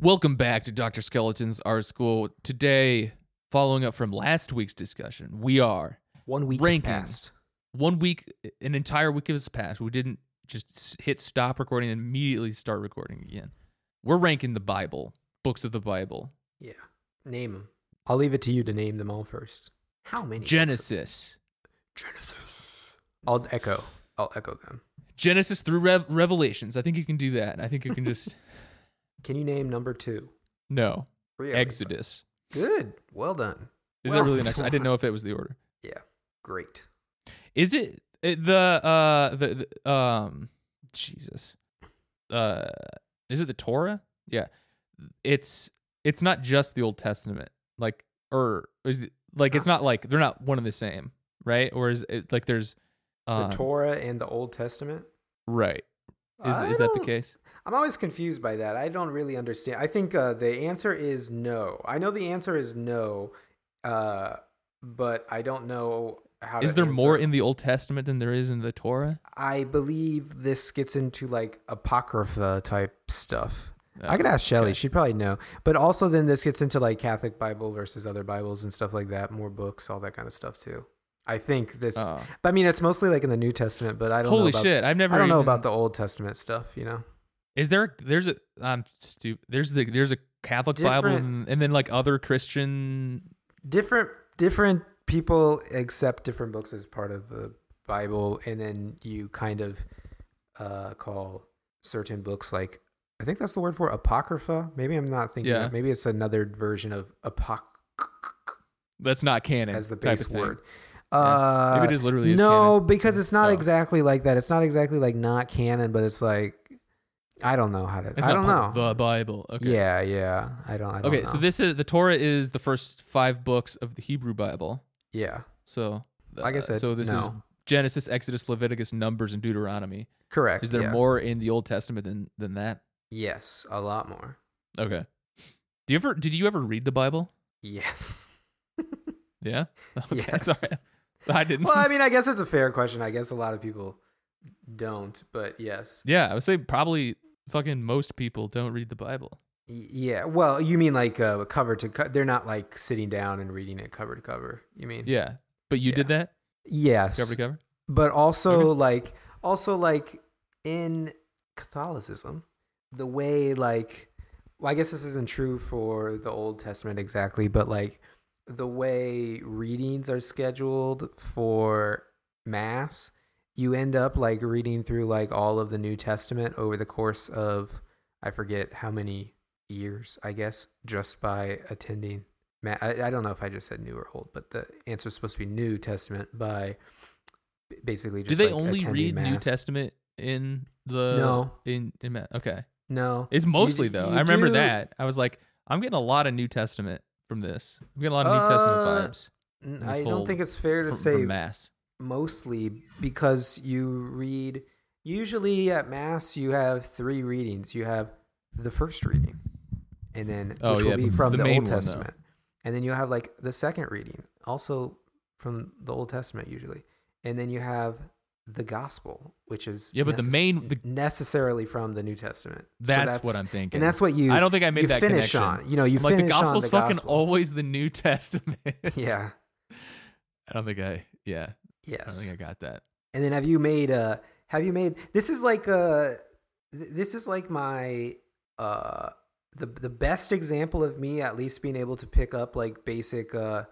Welcome back to Dr. Skeleton's Art School. Today, following up from last week's discussion, we are One week Ranking. passed. one week, an entire week has passed. We didn't just hit stop recording and immediately start recording again. We're ranking the Bible, books of the Bible. Yeah. Name them. I'll leave it to you to name them all first. How many? Genesis. Genesis. I'll echo. I'll echo them. Genesis through Rev- Revelations. I think you can do that. I think you can just, Can you name number two? no. Really? Exodus. Good. Well done. Is Well, that really next? I didn't know if it was the order. Yeah. Great. Is it, the uh the, the um Jesus. Uh is it the Torah? Yeah. It's it's not just the Old Testament. Like or is it like it's not like they're not one and the same, right? Or is it like there's The um, Torah and the Old Testament. right. Is I is that the case? I'm always confused by that. I don't really understand. I think uh, the answer is no. I know the answer is no, uh, but I don't know how. Is there more in the Old Testament than there is in the Torah? I believe this gets into like apocrypha type stuff. I Oh, could ask Shelly; okay. she'd probably know. But also, then this gets into like Catholic Bible versus other Bibles and stuff like that. More books, all that kind of stuff too. I think this. Oh. But I mean, it's mostly like in the New Testament. But I don't know Holy about, shit! I've never. I don't know about the Old Testament stuff. You know. Is there? There's a. I'm stupid. There's the. There's a Catholic Bible and, and then like other Christian. different different people accept different books as part of the Bible, and then you kind of uh, call certain books like I think that's the word for it, apocrypha. Maybe I'm not thinking. Yeah. Of, maybe it's another version of apoc That's not canon. as the base word. Yeah. Uh, Maybe it is literally is no, canon. because it's not Oh. exactly like that. It's not exactly like not canon, but it's like I don't know how to. It's I don't know. the Bible. Okay. Yeah, yeah. I don't. I don't Okay, know. so this is the Torah is the first five books of the Hebrew Bible. yeah, So, like I uh, said, so this is. Genesis, Exodus, Leviticus, Numbers, and Deuteronomy. correct. Is there yeah. more in the Old Testament than than that? Yes, a lot more. Okay. Do you ever? Did you ever read the Bible? Yes. Yeah. Okay, Yes. Sorry. I didn't. well, I mean, I guess it's a fair question. I guess a lot of people don't, but yes. yeah, I would say probably fucking most people don't read the Bible. Yeah. Well, you mean like uh, cover to cover? They're not like sitting down and reading it cover to cover. You mean? Yeah, but you did that Yes. cover to cover. But also Okay. like also like in Catholicism, the way like well, I guess this isn't true for the Old Testament exactly, but like the way readings are scheduled for mass, you end up like reading through like all of the New Testament over the course of I forget how many years, I guess, just by attending ma- I, I don't know if I just said new or old, but the answer is supposed to be New Testament by basically Do just they like, only read New. Testament in the No. in in ma- okay? No. It's mostly d- though. you I remember do- that. I was like, I'm getting a lot of New Testament from this. I'm getting a lot of New Testament Uh, vibes I don't think it's fair to from, say from mass. Mostly because you read usually at mass you have three readings. You have the first reading, and then Oh, which yeah, will be from the the, Old one. Testament, and then you have like the second reading, also from the Old Testament usually, and then you have the Gospel, which is Yeah, but the main- the- necessarily from the New Testament. So That's, what I'm thinking. and that's what you. I don't think I made you that finish connection. on. You know, you I'm like the finish on gospel's the fucking gospel. always the New Testament. Yeah. I don't think I. Yeah, I think I got that. And then have you made uh have you made this is like uh th- this is like my uh the the best example of me at least being able to pick up like basic uh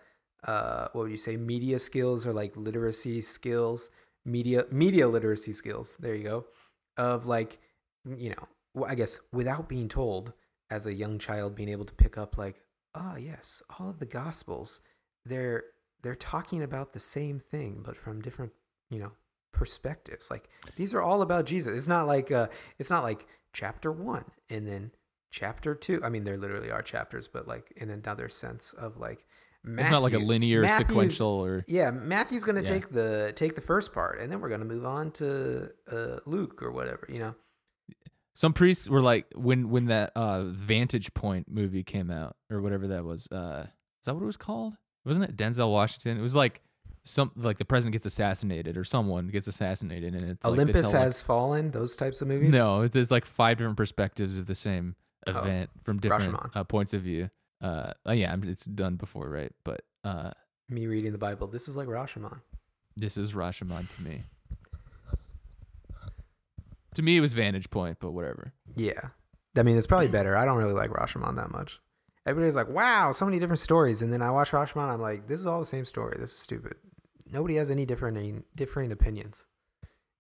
uh what would you say media skills or like literacy skills media media literacy skills there you go of like you know well, I guess without being told as a young child being able to pick up like ah yes all of the gospels they're they're talking about the same thing but from different you know perspectives like these are all about jesus it's not like uh it's not like chapter one and then chapter two i mean there literally are chapters but like in another sense of like it's not like a linear Matthew's- sequential or yeah matthew's gonna Yeah. take the take the first part and then we're gonna move on to uh luke or whatever you know some priests were like when when that uh Vantage Point movie came out or whatever that was. Uh, is that what it was called? Wasn't it Denzel Washington? It was like some like the president gets assassinated or someone gets assassinated and it's like, olympus like- has fallen those types of movies no. There's like five different perspectives of the same Oh, event from different uh, points of view. Uh, uh, yeah, it's done before, right? But uh, Me reading the Bible. This is like Rashomon. this is Rashomon to me. To me, it was Vantage Point, but whatever. Yeah. I mean, it's probably better. I don't really like Rashomon that much. Everybody's like, wow, so many different stories. And then I watch Rashomon. I'm like, this is all the same story. This is stupid. Nobody has any different differing opinions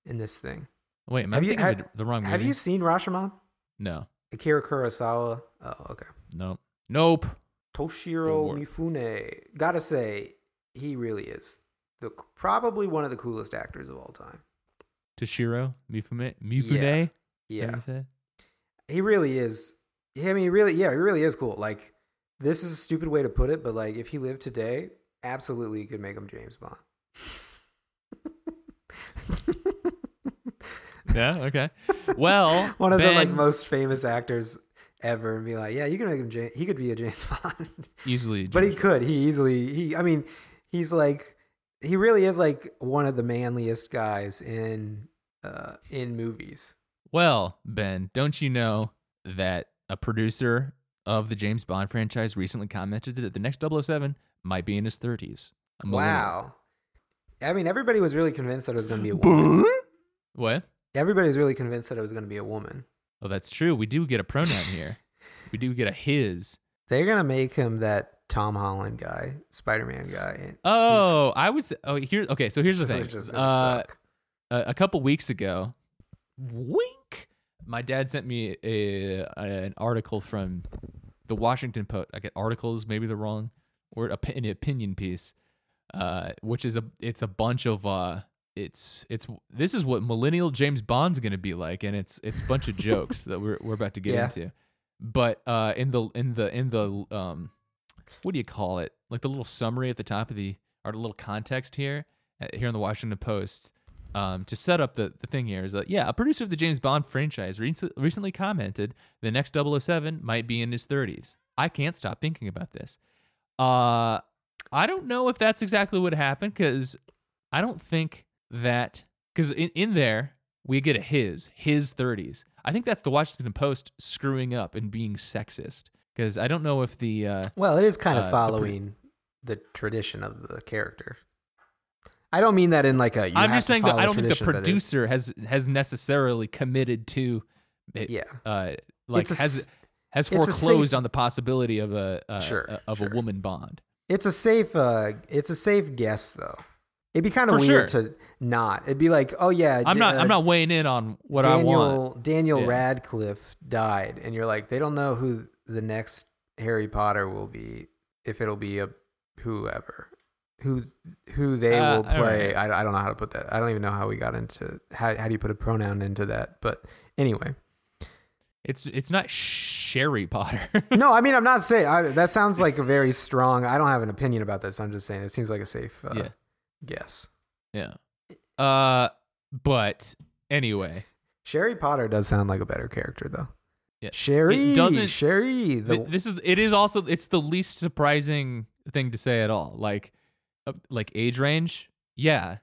in this thing. Wait, am I Have you- thinking have- the, wrong movie? Have you seen Rashomon? No, Akira Kurosawa. Oh, okay. nope, nope. Toshiro Mifune. Gotta say, he really is the probably one of the coolest actors of all time. Toshiro Mifune. Mifune. Yeah, You said? he really is. I mean, really, yeah, he really is cool. Like, this is a stupid way to put it, but like, if he lived today, absolutely you could make him James Bond. Yeah. Okay. Well, One of the like most famous actors ever, and be like, yeah, you can make him. Ja- he could be a James Bond, easily. but he James- could. He easily. He. I mean, he's like, he really is like one of the manliest guys in uh in movies. Well, Ben, don't you know that a producer of the James Bond franchise recently commented that the next 007 might be in his 30s? Wow. I mean, everybody was really convinced that it was going to be a woman. What? Everybody was really convinced that it was going to be a woman. Oh, that's true. We do get a pronoun here. We do get a his. They're going to make him that Tom Holland guy, Spider Man guy. and Oh, I would say. Oh, here. Okay, so here's the thing. just Uh, suck. a, a couple weeks ago, wink. My dad sent me a, an article from the Washington Post. I get articles, maybe the wrong word, opi- an opinion piece, uh, which is a it's a bunch of uh, it's it's this is what millennial James Bond's gonna be like, and it's it's a bunch of jokes that we're we're about to get Yeah. into. But uh, in the in the in the um, what do you call it? Like the little summary at the top of the or the little context here uh, here in the Washington Post. Um, to set up the, the thing here is that yeah, a producer of the James Bond franchise rec- recently commented the next 007 might be in his 30s. I can't stop thinking about this. Uh, I don't know if that's exactly what happened because I don't think that because in, in there we get a his his 30s. I think that's the Washington Post screwing up and being sexist because I don't know if the uh, Well, it is kind of uh, the pro- following the tradition of the character. I don't mean that in like a. You I'm have just saying that I don't think the tradition, but it- producer has has necessarily committed to it, Yeah. uh like a has has foreclosed safe- on the possibility of a uh, Sure, a- of sure. a woman bond. It's a safe. Uh, it's a safe guess though. It'd be kind of weird sure. to not. It'd be like, oh yeah, I'm not uh, I'm not weighing in on what Daniel, I want. Daniel Yeah. Radcliffe died, and you're like, they don't know who the next Harry Potter will be. If it'll be a whoever, who who they Uh, will play. alright. I, I don't know how to put that. I don't even know how we got into how how do you put a pronoun into that. But anyway, It's it's not Sherry Potter. no, I mean I'm not saying I, that sounds like a very strong. I don't have an opinion about this. I'm just saying it seems like a safe uh, Yeah. guess. yeah. Uh but anyway, Sherry Potter does sound like a better character though. Yeah. Sherry, doesn't- Sherry. The, this is it is also it's the least surprising thing to say at all. Like like age range? Yeah.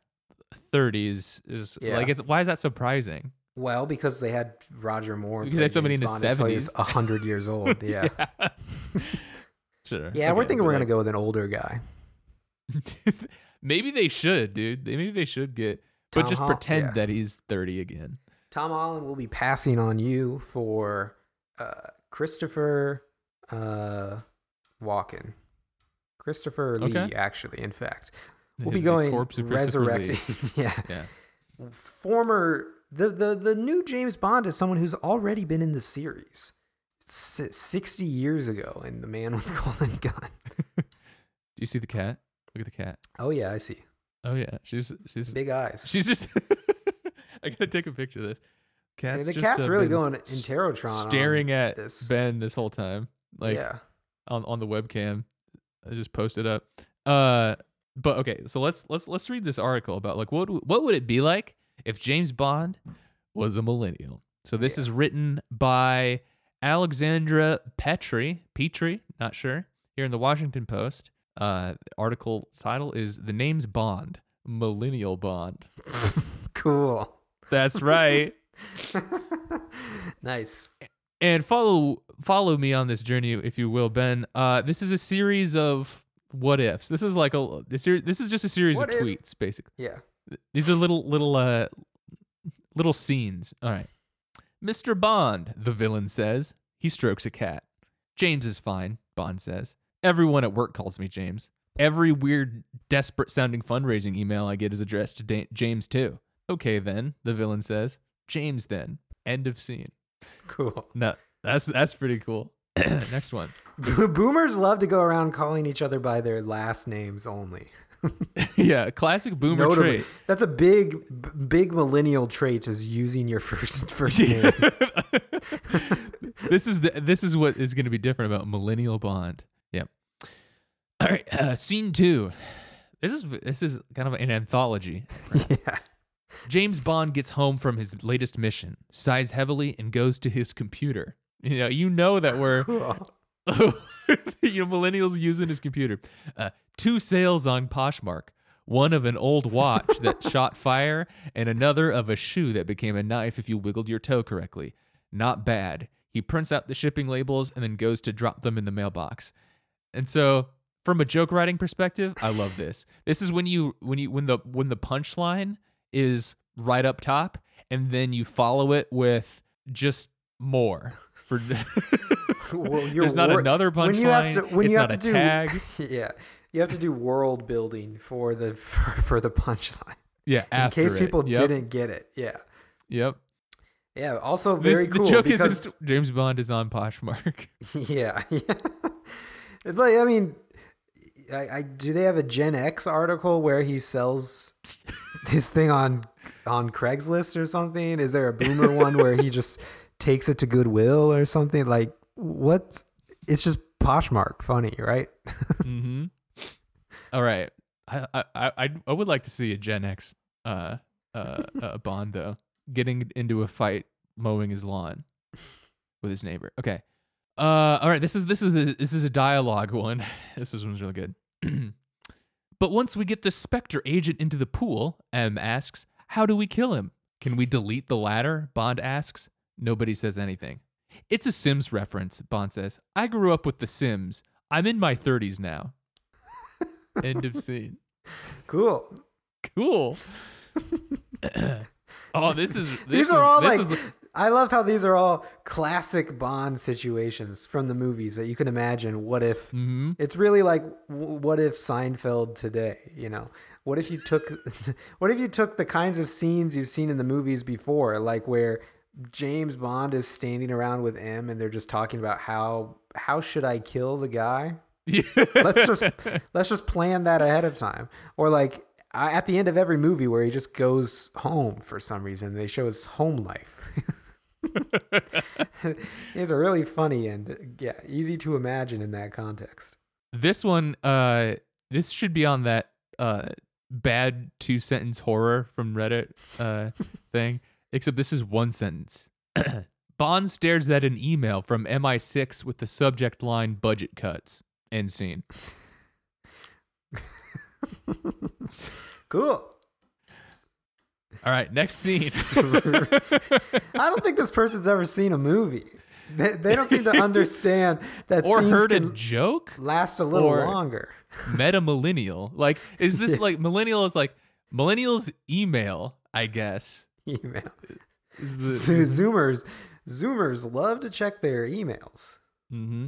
30s is Yeah. like it's why is that surprising? Well, because they had Roger Moore. Because they had somebody in his Bond until he was 70s. a hundred years old. Yeah, Sure, yeah. sure. we're thinking we're gonna go with an older guy. Maybe they should, dude. Maybe they should get, but just Hol- pretend yeah. that he's 30 again. Tom Holland will be passing on you for uh, Christopher uh, Walken. Christopher Lee, Okay. actually. In fact, we'll be going corpse of Christopher Lee. resurrecting. yeah, Yeah. former the, the the new James Bond is someone who's already been in the series. S- 60 years ago in The Man with the Golden Gun. Do you see the cat? Look at the cat. Oh yeah, I see. Oh yeah, she's she's Big eyes. she's just. I gotta take a picture of this. Yeah, the just, cat's uh, really going in s- Terrotron. staring at this. Ben this whole time, like yeah. on on the webcam. I just posted up. Uh, but okay, so let's let's let's read this article about like what what would it be like if James Bond was a millennial. So this Yeah. is written by Alexandra Petri, Petrie, not sure, here in the Washington Post. Uh, the article title is "The Name's Bond, Millennial Bond." cool. That's right. nice. And follow follow me on this journey, if you will, Ben. Uh, this is a series of what ifs. This is like a this is just a series What of if- tweets, basically. Yeah. These are little little uh little scenes. All right. Mr. Bond, the villain says. He strokes a cat. James is fine, Bond says. Everyone at work calls me James. Every weird, desperate sounding fundraising email I get is addressed to da- James too. Okay then, the villain says. James then. End of scene. Cool. No, that's that's pretty cool. Next one. Boomers love to go around calling each other by their last names only. yeah, classic boomer Notably. trait. That's a big, big millennial trait is using your first first name. this is the this is what is going to be different about millennial bond. Yep. All right, uh, scene two. This is this is kind of an anthology. yeah. James Bond gets home from his latest mission, sighs heavily, and goes to his computer. You know, you know that we're you know, millennials using his computer. Uh, two sales on Poshmark. One of an old watch that shot fire, and another of a shoe that became a knife if you wiggled your toe correctly. Not bad. He prints out the shipping labels and then goes to drop them in the mailbox. And so, from a joke writing perspective, I love this. This is when you when you when the when the punchline is right up top, and then you follow it with just more. For Well, you're there's not wor- another punchline. when you have to when you have to do tag. yeah you have to do world building for the for, for the punchline Yeah, in case it. people Yep, didn't get it yeah Yep. yeah also This, very cool the joke because is James Bond is on Poshmark. yeah yeah it's like I mean I, I do they have a Gen X article where he sells his thing on on Craigslist or something is there a boomer one where he just takes it to Goodwill or something like what it's just Poshmark funny right mm-hmm. All right. I, I I I would like to see a Gen X uh uh, uh Bond though getting into a fight mowing his lawn with his neighbor. Okay. Uh all right, this is this is this is a dialogue one. This is one's really good. but once we get the Spectre agent into the pool, M asks, "How do we kill him? Can we delete the ladder?" Bond asks. Nobody says anything. It's a Sims reference, Bond says. I grew up with The Sims. I'm in my 30s now. End of scene. cool Cool. oh, this is this these is, are all this like is I love how these are all classic Bond situations from the movies that you can imagine. What if Mhm. it's really like what if Seinfeld today? You know, what if you took what if you took the kinds of scenes you've seen in the movies before, like where James Bond is standing around with M and they're just talking about how how should I kill the guy? let's just let's just plan that ahead of time or like I, at the end of every movie where he just goes home for some reason they show his home life these a really funny and yeah easy to imagine in that context this one uh this should be on that uh bad two sentence horror from Reddit uh thing except this is one sentence. Bond stares at an email from MI6 with the subject line budget cuts. End scene. cool All right, next scene. i don't think this person's ever seen a movie they, they don't seem to understand that or heard a joke? last a little longer meta millennial. Like, is this Yeah. like millennial is like millennials email, I guess. email the- zoomers zoomers love to check their emails mm-hmm.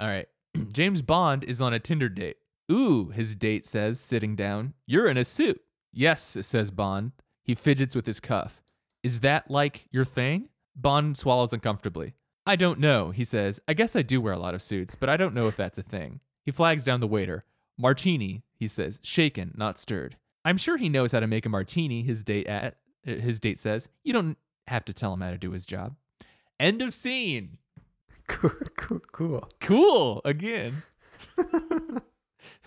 All right. James Bond is on a Tinder date. Ooh, his date says, sitting down. You're in a suit. Yes, says Bond. He fidgets with his cuff. Is that like your thing? Bond swallows uncomfortably. I don't know, he says. I guess I do wear a lot of suits, but I don't know if that's a thing. He flags down the waiter. Martini, he says, shaken, not stirred. I'm sure he knows how to make a martini, his date at uh, his date says. You don't have to tell him how to do his job. End of scene. cool cool, cool. Cool again.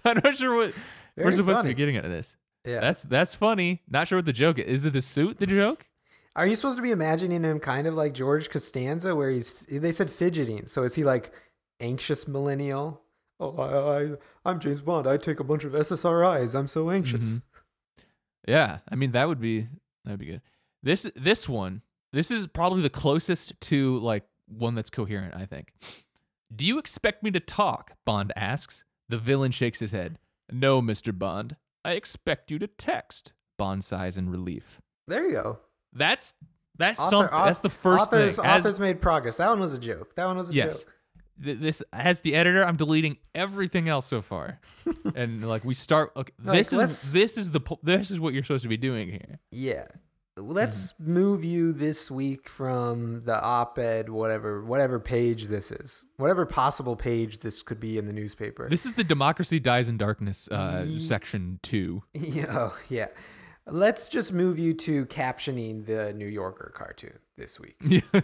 I'm not sure what we're Very supposed to be getting out of this. Yeah That's that's funny. Not sure what the joke is. Is it the suit? The joke? Are you supposed to be imagining him kind of like George Costanza, where he's they said fidgeting? So is he like anxious millennial? Oh, I, I I'm James Bond. I take a bunch of SSRIs. I'm so anxious. Mhm. Yeah, I mean that would be that would be good. This this one, this is probably the closest to like one that's coherent, I think. Do you expect me to talk? Bond asks. The villain shakes his head. No, Mr. Bond. I expect you to text. Bond sighs in relief. There you go. That's that's Author- something. That's the first authors, thing. As- Authors made progress. That one was a joke. That one was a Yes. joke. th- this as the editor, I'm deleting everything else so far, and like we start. Okay, Like, this is this is the this is what you're supposed to be doing here. Yeah. Let's Mm-hmm. move you this week from the op-ed, whatever, whatever page this is, whatever possible page this could be in the newspaper. This is the Democracy Dies in Darkness uh, section two. yeah, oh, yeah. Let's just move you to captioning the New Yorker cartoon this week. Yeah.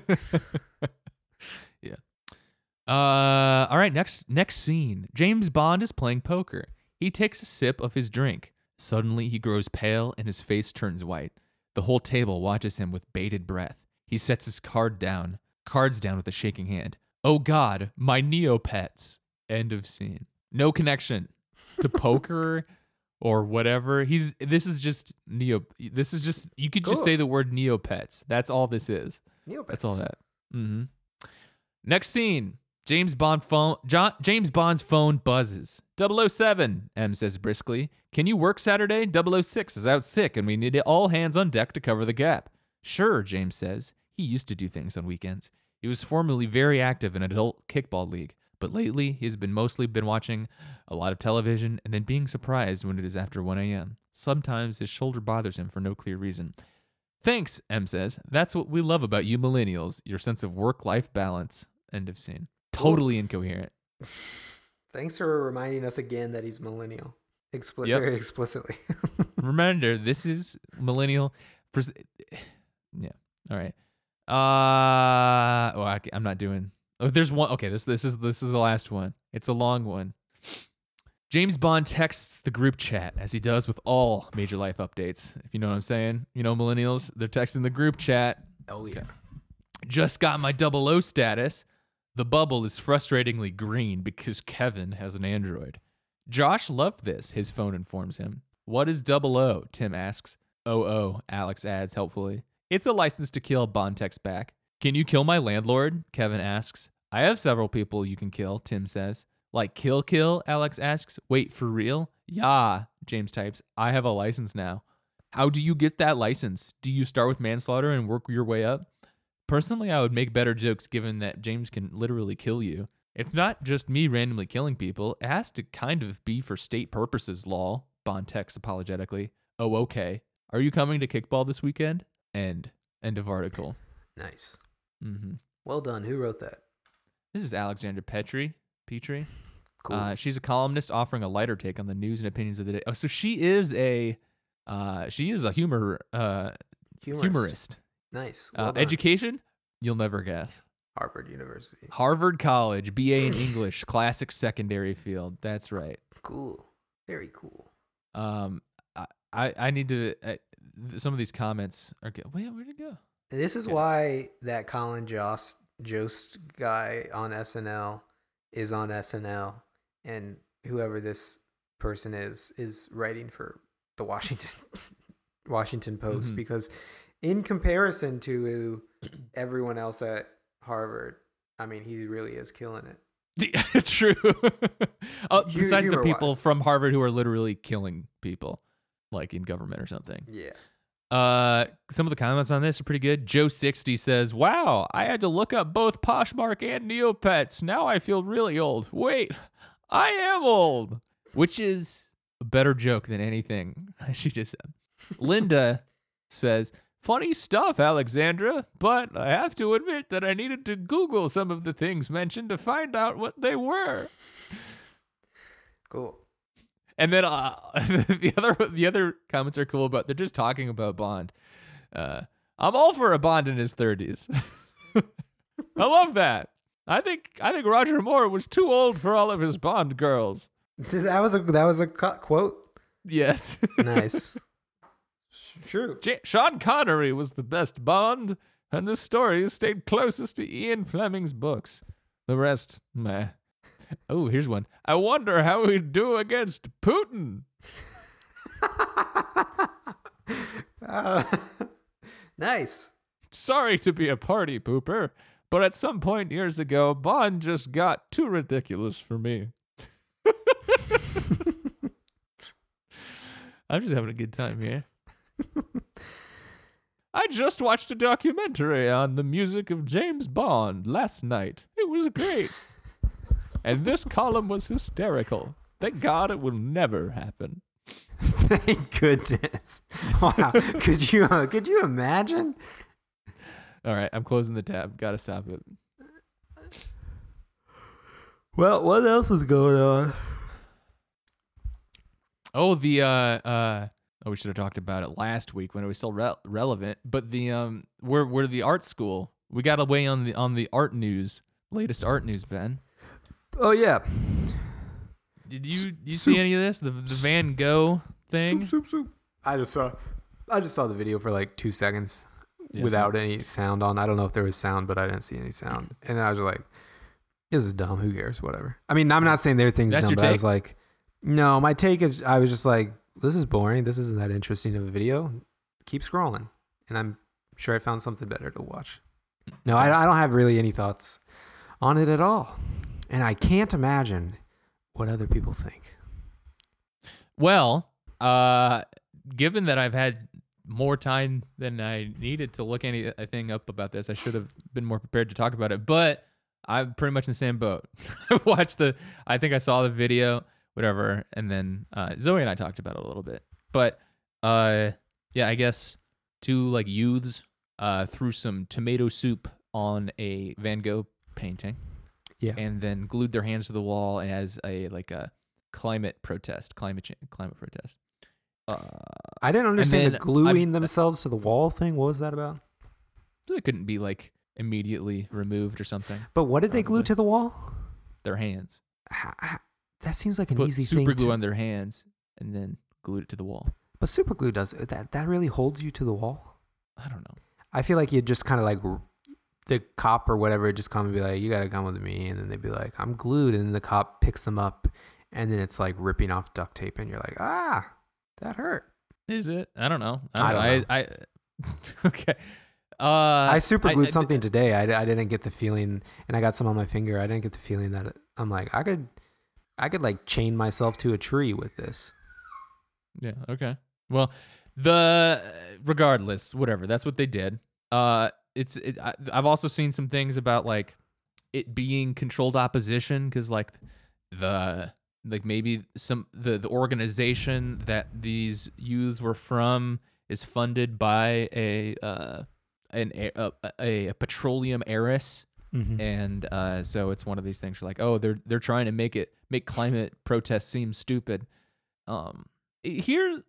yeah. Uh, all right. Next, next scene. James Bond is playing poker. He takes a sip of his drink. Suddenly, he grows pale and his face turns white. The whole table watches him with bated breath. He sets his card down, cards down with a shaking hand. Oh God, my Neopets. End of scene. No connection to poker or whatever. He's. This is just Neo. This is just. You could just say the word Neopets. That's all this is. Neopets. That's all that. Mm-hmm. Next scene. James Bond phone. John, James Bond's phone buzzes. 007, M says briskly. Can you work Saturday? 006 is out sick, and we need all hands on deck to cover the gap. Sure, James says. He used to do things on weekends. He was formerly very active in an adult kickball league, but lately he has been mostly been watching a lot of television and then being surprised when it is after 1 a.m. Sometimes his shoulder bothers him for no clear reason. Thanks, M says. That's what we love about you millennials, your sense of work life balance. End of scene. Totally incoherent. Thanks for reminding us again that he's millennial. Expli- Yep. Very explicitly. Remember, this is millennial. Pres- yeah. All right. Uh, oh, I, am not doing. Oh, there's one. Okay, this this is this is the last one. It's a long one. James Bond texts the group chat as he does with all major life updates. If you know what I'm saying, you know millennials, they're texting the group chat. oh, yeah. Just got my double O status. The bubble is frustratingly green because Kevin has an Android. Josh loved this, his phone informs him. What is double O? Tim asks. Oh, oh, Alex adds helpfully. It's a license to kill, Bond texts back. Can you kill my landlord? Kevin asks. I have several people you can kill, Tim says. Like kill kill? Alex asks. Wait, for real? Yeah, James types. I have a license now. How do you get that license? Do you start with manslaughter and work your way up? Personally, I would make better jokes given that James can literally kill you. It's not just me randomly killing people. It has to kind of be for state purposes, lol. Bond texts apologetically. Oh, okay. Are you coming to kickball this weekend? End. End of article. Nice. Mm-hmm. Well done. Who wrote that? This is Alexandra Petrie. Petrie. Cool. Uh, she's a columnist offering a lighter take on the news and opinions of the day. Oh, so she is a, uh, she is a humor, uh, humorist. humorist. Nice. Uh, Well done. education, you'll never guess. Harvard University. Harvard College, BA in English, classic secondary field. That's right. Cool. Very cool. Um, I I, I need to. I, th- some of these comments are. Good. Wait, where'd it go? This is Yeah. why that Colin Jost Jost guy on SNL is on SNL, and whoever this person is is writing for the Washington Washington Post Mhm. because, in comparison to everyone else at Harvard, I mean, he really is killing it. True. oh, besides the people humor-wise. from Harvard who are literally killing people, like in government or something. Yeah. Uh, some of the comments on this are pretty good. Joe sixty says, "Wow, I had to look up both Poshmark and Neopets. Now I feel really old. Wait, I am old," which is a better joke than anything she just said. Linda says, "Funny stuff, Alexandra, but I have to admit that I needed to Google some of the things mentioned to find out what they were." Cool. And then uh, the other the other comments are cool but they're just talking about Bond. Uh, I'm all for a Bond in his 30s. I love that. I think I think Roger Moore was too old for all of his Bond girls. That was a that was a quote. Yes. Nice. True. Ja- Sean Connery was the best Bond, and the stories stayed closest to Ian Fleming's books. The rest, meh. Oh, here's one. I wonder how he'd do against Putin. Uh, nice. Sorry to be a party pooper, But at some point years ago, Bond just got too ridiculous for me. I'm just having a good time here. I just watched a documentary on the music of James Bond last night. It was great. and this column was hysterical. Thank God it will never happen. Thank goodness. Wow. could you uh, could you imagine? All right, I'm closing the tab. Got to stop it. Well, what else was going on? Oh, the uh uh oh, we should have talked about it last week when it was still re- relevant. But the um, we're we're the art school. We got away on the on the art news, latest art news. Ben, Oh yeah. did you you soup. see any of this? The the Van Gogh thing. Soup, soup, soup. I just saw I just saw the video for like two seconds Yeah, without any sound on. I don't know if there was sound, but I didn't see any sound. And then I was like, This is dumb, who cares? Whatever. I mean, I'm not saying their thing's That's dumb, but I was like, No, my take is I was just like, This is boring. This isn't that interesting of a video. Keep scrolling. And I'm sure I found something better to watch. No, I, I don't have really any thoughts on it at all. And I can't imagine what other people think. Well, uh, given that I've had more time than I needed to look anything up about this, I should have been more prepared to talk about it. But I'm pretty much in the same boat. I watched the, I think I saw the video, whatever, and then uh, Zoe and I talked about it a little bit. But uh, yeah, I guess two like youths uh, threw some tomato soup on a Van Gogh painting. Yeah. and then glued their hands to the wall as a like a climate protest, climate change, climate protest. Uh, I didn't understand the gluing themselves to the wall thing. What was that about? it couldn't be like immediately removed or something. But what did they glue to the wall? Their hands Ha- ha- That seems like an put easy super thing. Super glue To, on their hands and then glued it to the wall. but super glue does that. That really holds you to the wall. I don't know. I feel like you'd just kind of like the cop or whatever just come and be like, "You gotta come with me," and then they'd be like, "I'm glued," and then the cop picks them up, and then it's like ripping off duct tape, and you're like, "Ah, that hurt." Is it? I don't know. I I don't don't know. I, I okay. Uh, I super glued something today. I, I didn't get the feeling, and I got some on my finger. I didn't get the feeling that it, I'm like I could, I could like chain myself to a tree with this. Yeah. Okay. Well, the regardless, whatever. That's what they did. Uh, it's. It, I, I've also seen some things about like it being controlled opposition because like the like maybe some the the organization that these youths were from is funded by a uh an a, a, a petroleum heiress Mm-hmm. and uh, so it's one of these things. You're like, oh, they're they're trying to make it make climate protests seem stupid. Um, here,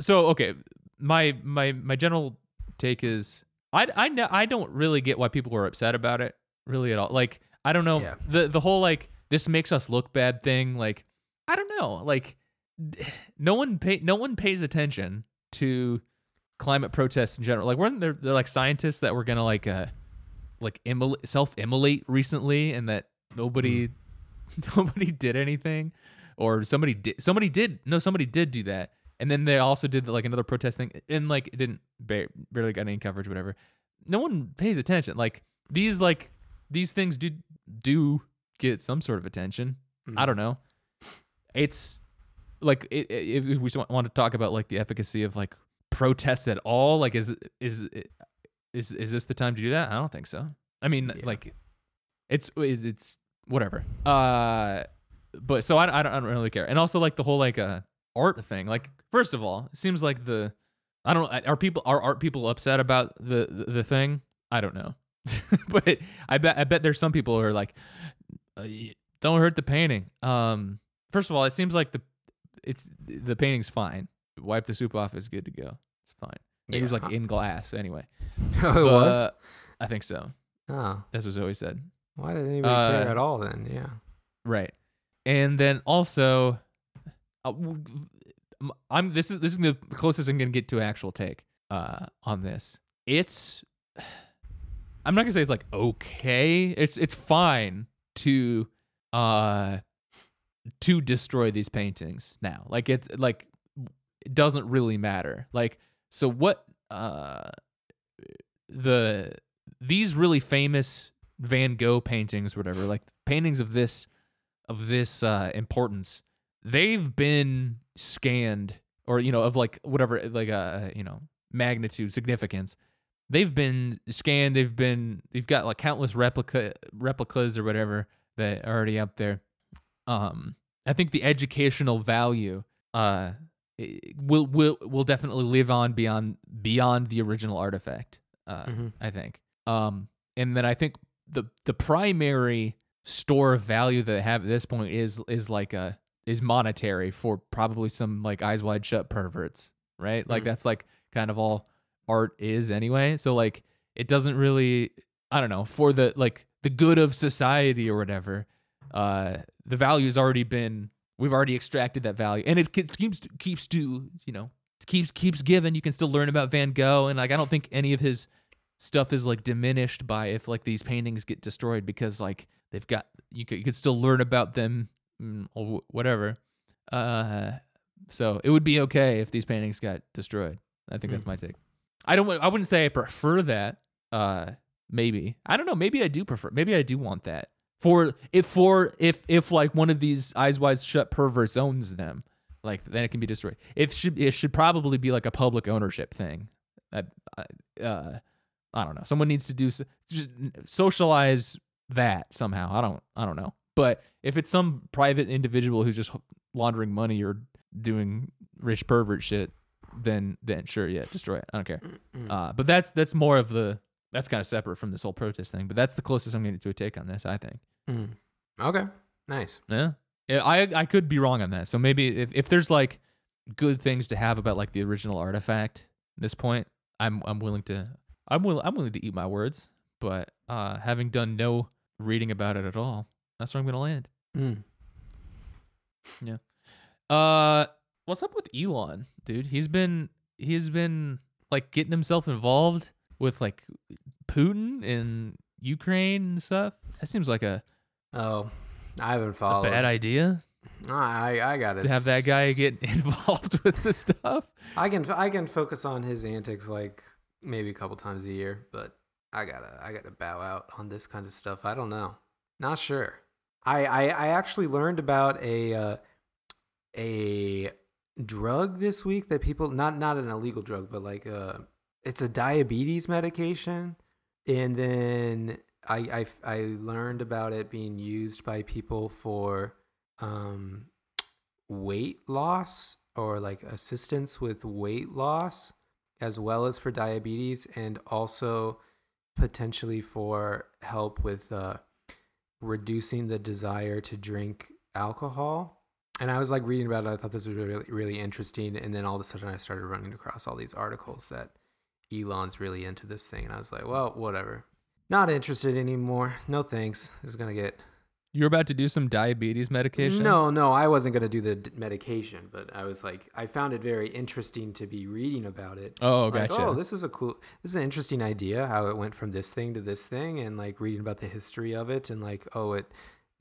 so okay, my my my general take is I I I don't really get why people were upset about it really at all. Like I don't know Yeah. the the whole like this makes us look bad thing. Like I don't know. Like no one pay no one pays attention to climate protests in general. Like weren't there, there like scientists that were gonna like uh like immolate, self-immolate recently and that nobody nobody did anything or somebody did somebody did no somebody did do that. And then they also did like another protest thing and like it didn't ba- barely got any coverage whatever. No one pays attention. Like these like these things do do get some sort of attention. I don't mm-hmm. know. It's like i- i- if we want to talk about like the efficacy of like protests at all like is is is is this the time to do that? I don't think so. I mean Yeah. like it's it's whatever. Uh but so I, I, don't, I don't really care. And also like the whole like uh art thing like first of all it seems like the i don't know are people are art people upset about the the, the thing? I don't know. But i bet i bet there's some people who are like uh, don't hurt the painting. Um first of all it seems like the it's the painting's fine. Wipe the soup off is good to go. It's fine. It was like in glass anyway. Oh, it was. I think so. Oh, that's what zoe said why did anybody Uh, care at all then? Yeah. Right. And then also, uh, I'm this is this is the closest I'm gonna get to an actual take uh, on this. It's I'm not gonna say it's like okay. It's it's fine to uh to destroy these paintings now. Like it's like it doesn't really matter. Like so what uh the these really famous Van Gogh paintings, whatever, like paintings of this of this uh, importance, they've been scanned or you know of like whatever like uh you know magnitude significance. They've been scanned. They've been they've got like countless replica replicas or whatever that are already up there. Um, I think the educational value uh will will will definitely live on beyond beyond the original artifact. Uh, Mm-hmm. I think. Um, and then I think the the primary store of value that they have at this point is is like a is monetary for probably some like eyes wide shut perverts, right? Like Mm. that's like kind of all art is anyway. So like it doesn't really I don't know, for the like the good of society or whatever. Uh the value's already been we've already extracted that value and it keeps keeps to, you know, keeps keeps giving. You can still learn about Van Gogh and like I don't think any of his stuff is like diminished by if like these paintings get destroyed because like they've got you could you could still learn about them mm, or whatever. Uh, so it would be okay if these paintings got destroyed. I think that's my take. I don't. I wouldn't say I prefer that. Uh, maybe I don't know. Maybe I do prefer. Maybe I do want that for if for if if like one of these eyes wide shut perverts owns them, like then it can be destroyed. It should it should probably be like a public ownership thing. I- uh, I don't know. Someone needs to do just socialize that somehow. I don't. I don't know. But if it's some private individual who's just laundering money or doing rich pervert shit, then then sure, yeah, destroy it. I don't care. Uh, but that's that's more of the that's kind of separate from this whole protest thing. But that's the closest I'm getting to a take on this. I think. Mm. Okay, nice. Yeah. Yeah, I I could be wrong on that. So maybe if, if there's like good things to have about like the original artifact at this point, I'm I'm willing to I'm willing I'm willing to eat my words. But uh having done no reading about it at all, that's where I'm gonna land. Mm. Uh what's up with Elon, dude? He's been he's been like getting himself involved with like Putin and Ukraine and stuff. That seems like a, Oh, I haven't a followed. bad idea I I got it. to have that guy get involved with the stuff. I can I can focus on his antics like maybe a couple times a year, but I gotta I gotta bow out on this kind of stuff. I don't know, not sure. I I, I actually learned about a uh, a drug this week that people not not an illegal drug, but like uh it's a diabetes medication, and then I I I learned about it being used by people for um weight loss or like assistance with weight loss as well as for diabetes and also potentially for help with uh, reducing the desire to drink alcohol. And i was like reading about it. I thought this was really really interesting. And then all of a sudden i started running across all these articles that elon's really into this thing. And i was like well whatever. Not interested anymore. No thanks. This is gonna get You're about to do some diabetes medication? no, no, I wasn't going to do the d- medication, but I was like, I found it very interesting to be reading about it. Oh, Like, gotcha. oh, this is a cool, this is an interesting idea how it went from this thing to this thing, and like reading about the history of it, and like, oh, it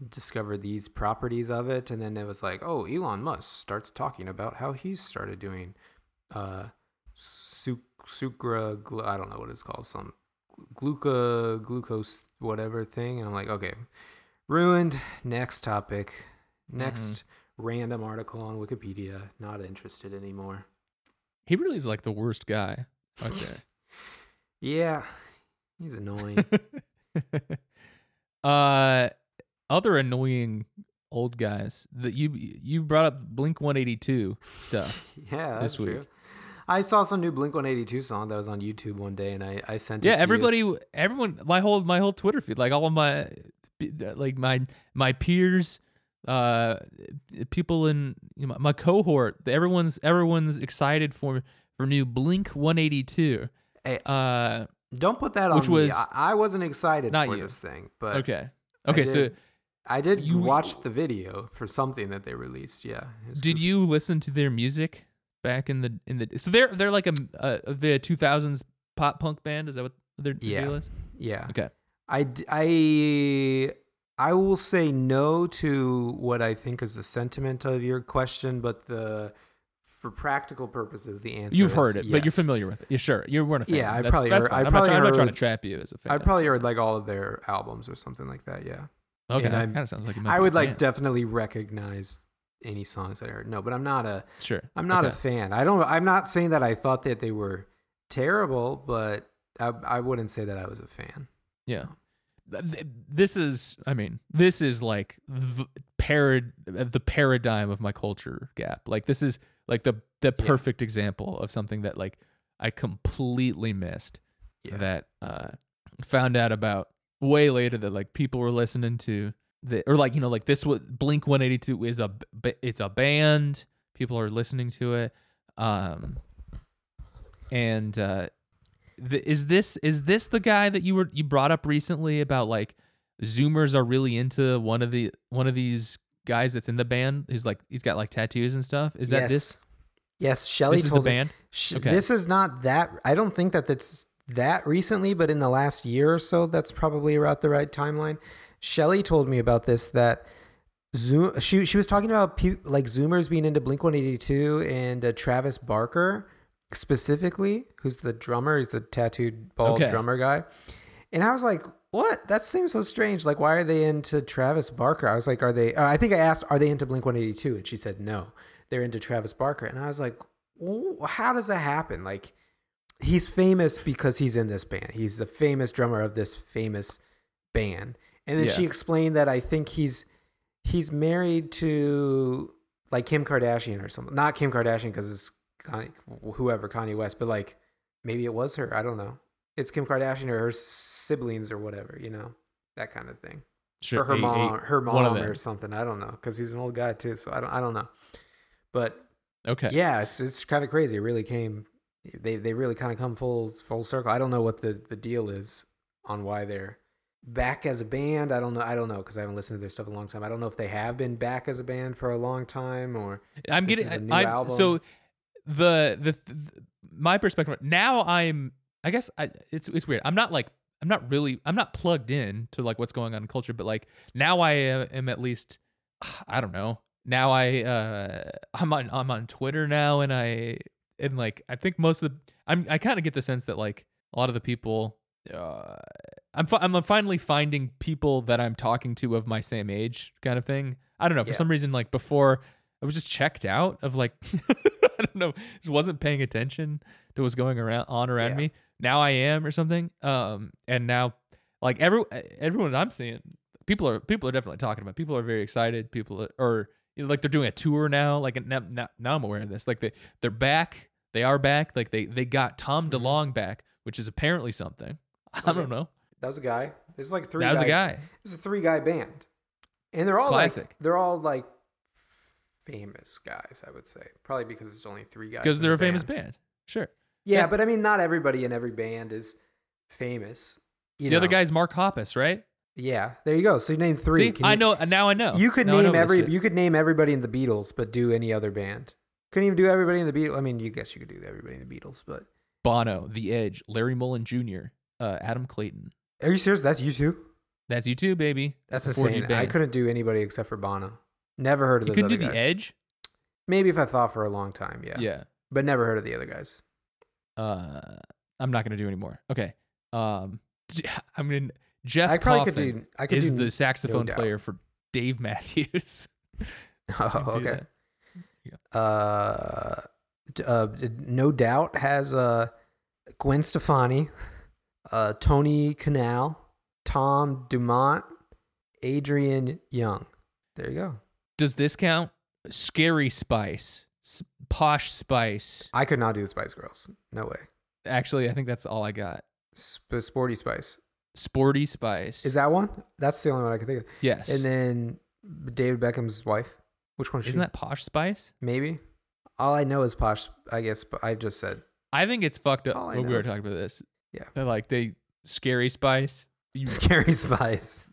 discovered these properties of it, and then it was like, oh, Elon Musk starts talking about how he's started doing, uh, su- sucra, glu- I don't know what it's called, some gluca, glucose, whatever thing, and I'm like, okay, ruined. Next topic. Next random article on Wikipedia. Not interested anymore. he really is like the worst guy. Okay. Yeah, he's annoying. uh, other annoying old guys that you you brought up Blink 182 stuff. yeah, This week. true. I saw some new Blink 182 song that was on YouTube one day, and I, I sent it. Yeah, to you. everybody, everyone, my whole my whole Twitter feed, like all of my, like my my peers, uh, people in you know, my cohort, everyone's everyone's excited for for new Blink 182. Hey, Uh, Don't put that on which me. was- I, I wasn't excited for you. this thing, but okay, I okay. So I did you- watch the video for something that they released. Yeah. did goofy. you listen to their music back in the in the? So they're they're like a, a the 2000s pop punk band. Is that what their, their Yeah. deal is? Yeah. Okay. I, I, I will say no to what I think is the sentiment of your question, but the for practical purposes, the answer is. You've heard it, but you're familiar with it. Yeah, sure. You weren't a fan. Yeah, I That's- probably that's heard-. I I'm, not probably trying, I'm not trying to trap you as a fan. I probably heard like all of their albums or something like that. Yeah, okay. and that I'm- kind of sounds like I would like fan. definitely recognize any songs that I heard. No, but I'm not a sure. I'm not a fan. I don't. I'm not saying that I thought that they were terrible, but I I wouldn't say that I was a fan. Yeah. Th- th- This is, I mean, this is like the, parad- the paradigm of my culture gap. Like this is like the the Yeah. perfect example of something that like I completely missed. Yeah. That uh, found out about way later that like people were listening to the or like you know like this was Blink One Eighty Two is a it's a band. People are listening to it. Um, and uh, th- is this is this the guy that you were you brought up recently about like zoomers are really into one of the one of these guys that's in the band who's like he's got like tattoos and stuff is that yes. this Yes, Shelly this is the told me. band Sh- Okay. This is not that. I don't think that that's that recently, but in the last year or so, that's probably about the right timeline. Shelly told me about this that Zoom. She she was talking about pe- like Zoomers being into Blink One Eighty Two and uh, Travis Barker specifically, who's the drummer. He's the tattooed bald Okay. drummer guy. And I was like, "What? That seems so strange. Like, why are they into Travis Barker?" I was like, "Are they?" Uh, I think I asked, "Are they into Blink One Eighty Two? And she said, "No, they're into Travis Barker." And I was like, well, "How does that happen?" Like, he's famous because he's in this band. He's the famous drummer of this famous band. And then Yeah. she explained that I think he's he's married to like Kim Kardashian or something. Not Kim Kardashian because it's Kanye, whoever Kanye West, but like maybe it was her. I don't know. It's Kim Kardashian or her siblings or whatever. You know that kind of thing. sure or her mom, her mom or something. I don't know because he's an old guy too. So I don't I don't know. But okay yeah, it's it's kind of crazy. It really came. They they really kind of come full full circle. I don't know what the the deal is on why they're back as a band. I don't know. I don't know because I haven't listened to their stuff in a long time. I don't know if they have been back as a band for a long time or I'm This getting is a new I'm, album. so the, the the my perspective now I'm I guess I it's it's weird. I'm not like I'm not really I'm not plugged in to like what's going on in culture, but like now I am at least I don't know. Now I uh I'm on I'm on Twitter now and I and like I think most of the I'm I kind of get the sense that like a lot of the people uh I'm fi- I'm finally finding people that I'm talking to of my same age kind of thing. I don't know for Yeah. some reason like before I was just checked out of like I don't know, just wasn't paying attention to what's going around on around Yeah. me. Now I am or something. Um, and now like every everyone I'm seeing, people are people are definitely talking about. People are very excited. People are, or you know, like they're doing a tour now. Like now, now, I'm aware of this. Like they they're back. They are back. Like they they got Tom Mhm. DeLonge back, which is apparently something. I don't know. that was a guy. It's like three. That was a guy- guy. It's a three guy band, and they're all Classic. like they're all like famous guys. I would say probably because it's only three guys. Because they're a the famous band. band. Sure. Yeah, Yeah. but I mean, not everybody in every band is famous. You the other know? guy's Mark Hoppus, right? Yeah, there you go. So you name three. See, Can I know now. I know. You could Now know name every. You could name everybody in the Beatles, but do any other band. Couldn't even do everybody in the Beatles. I mean, you guess you could do everybody in the Beatles, but Bono, The Edge, Larry Mullen Jr., uh, Adam Clayton. are you serious? That's U2. That's you too, baby. That's 40 insane. I couldn't do anybody except for Bono. Never heard of You those couldn't other do The guys. Edge. Maybe if I thought for a long time, yeah. Yeah. But never heard of the other guys. Uh, I'm not gonna do anymore. Okay. Um, I mean Jeff I probably Coffin could do. I could is do. the saxophone doubt. player for Dave Matthews. oh, I can do okay. that. Uh, uh, no doubt has uh Gwen Stefani, uh Tony Kanal, Tom Dumont, Adrian Young. There you go. Does this count? Scary Spice, S- Posh Spice. I could not do the Spice Girls. No way. Actually, I think that's all I got. Sp- Sporty Spice. Sporty Spice. Is that one? That's the only one I can think of. yes? And then David Beckham's wife. Which one? Is Isn't that Posh Spice? maybe? All I know is Posh. I guess. But I just said. I think it's fucked up. All I when we were is- talking about this. Yeah. They're like they Scary Spice. You, Scary Spice.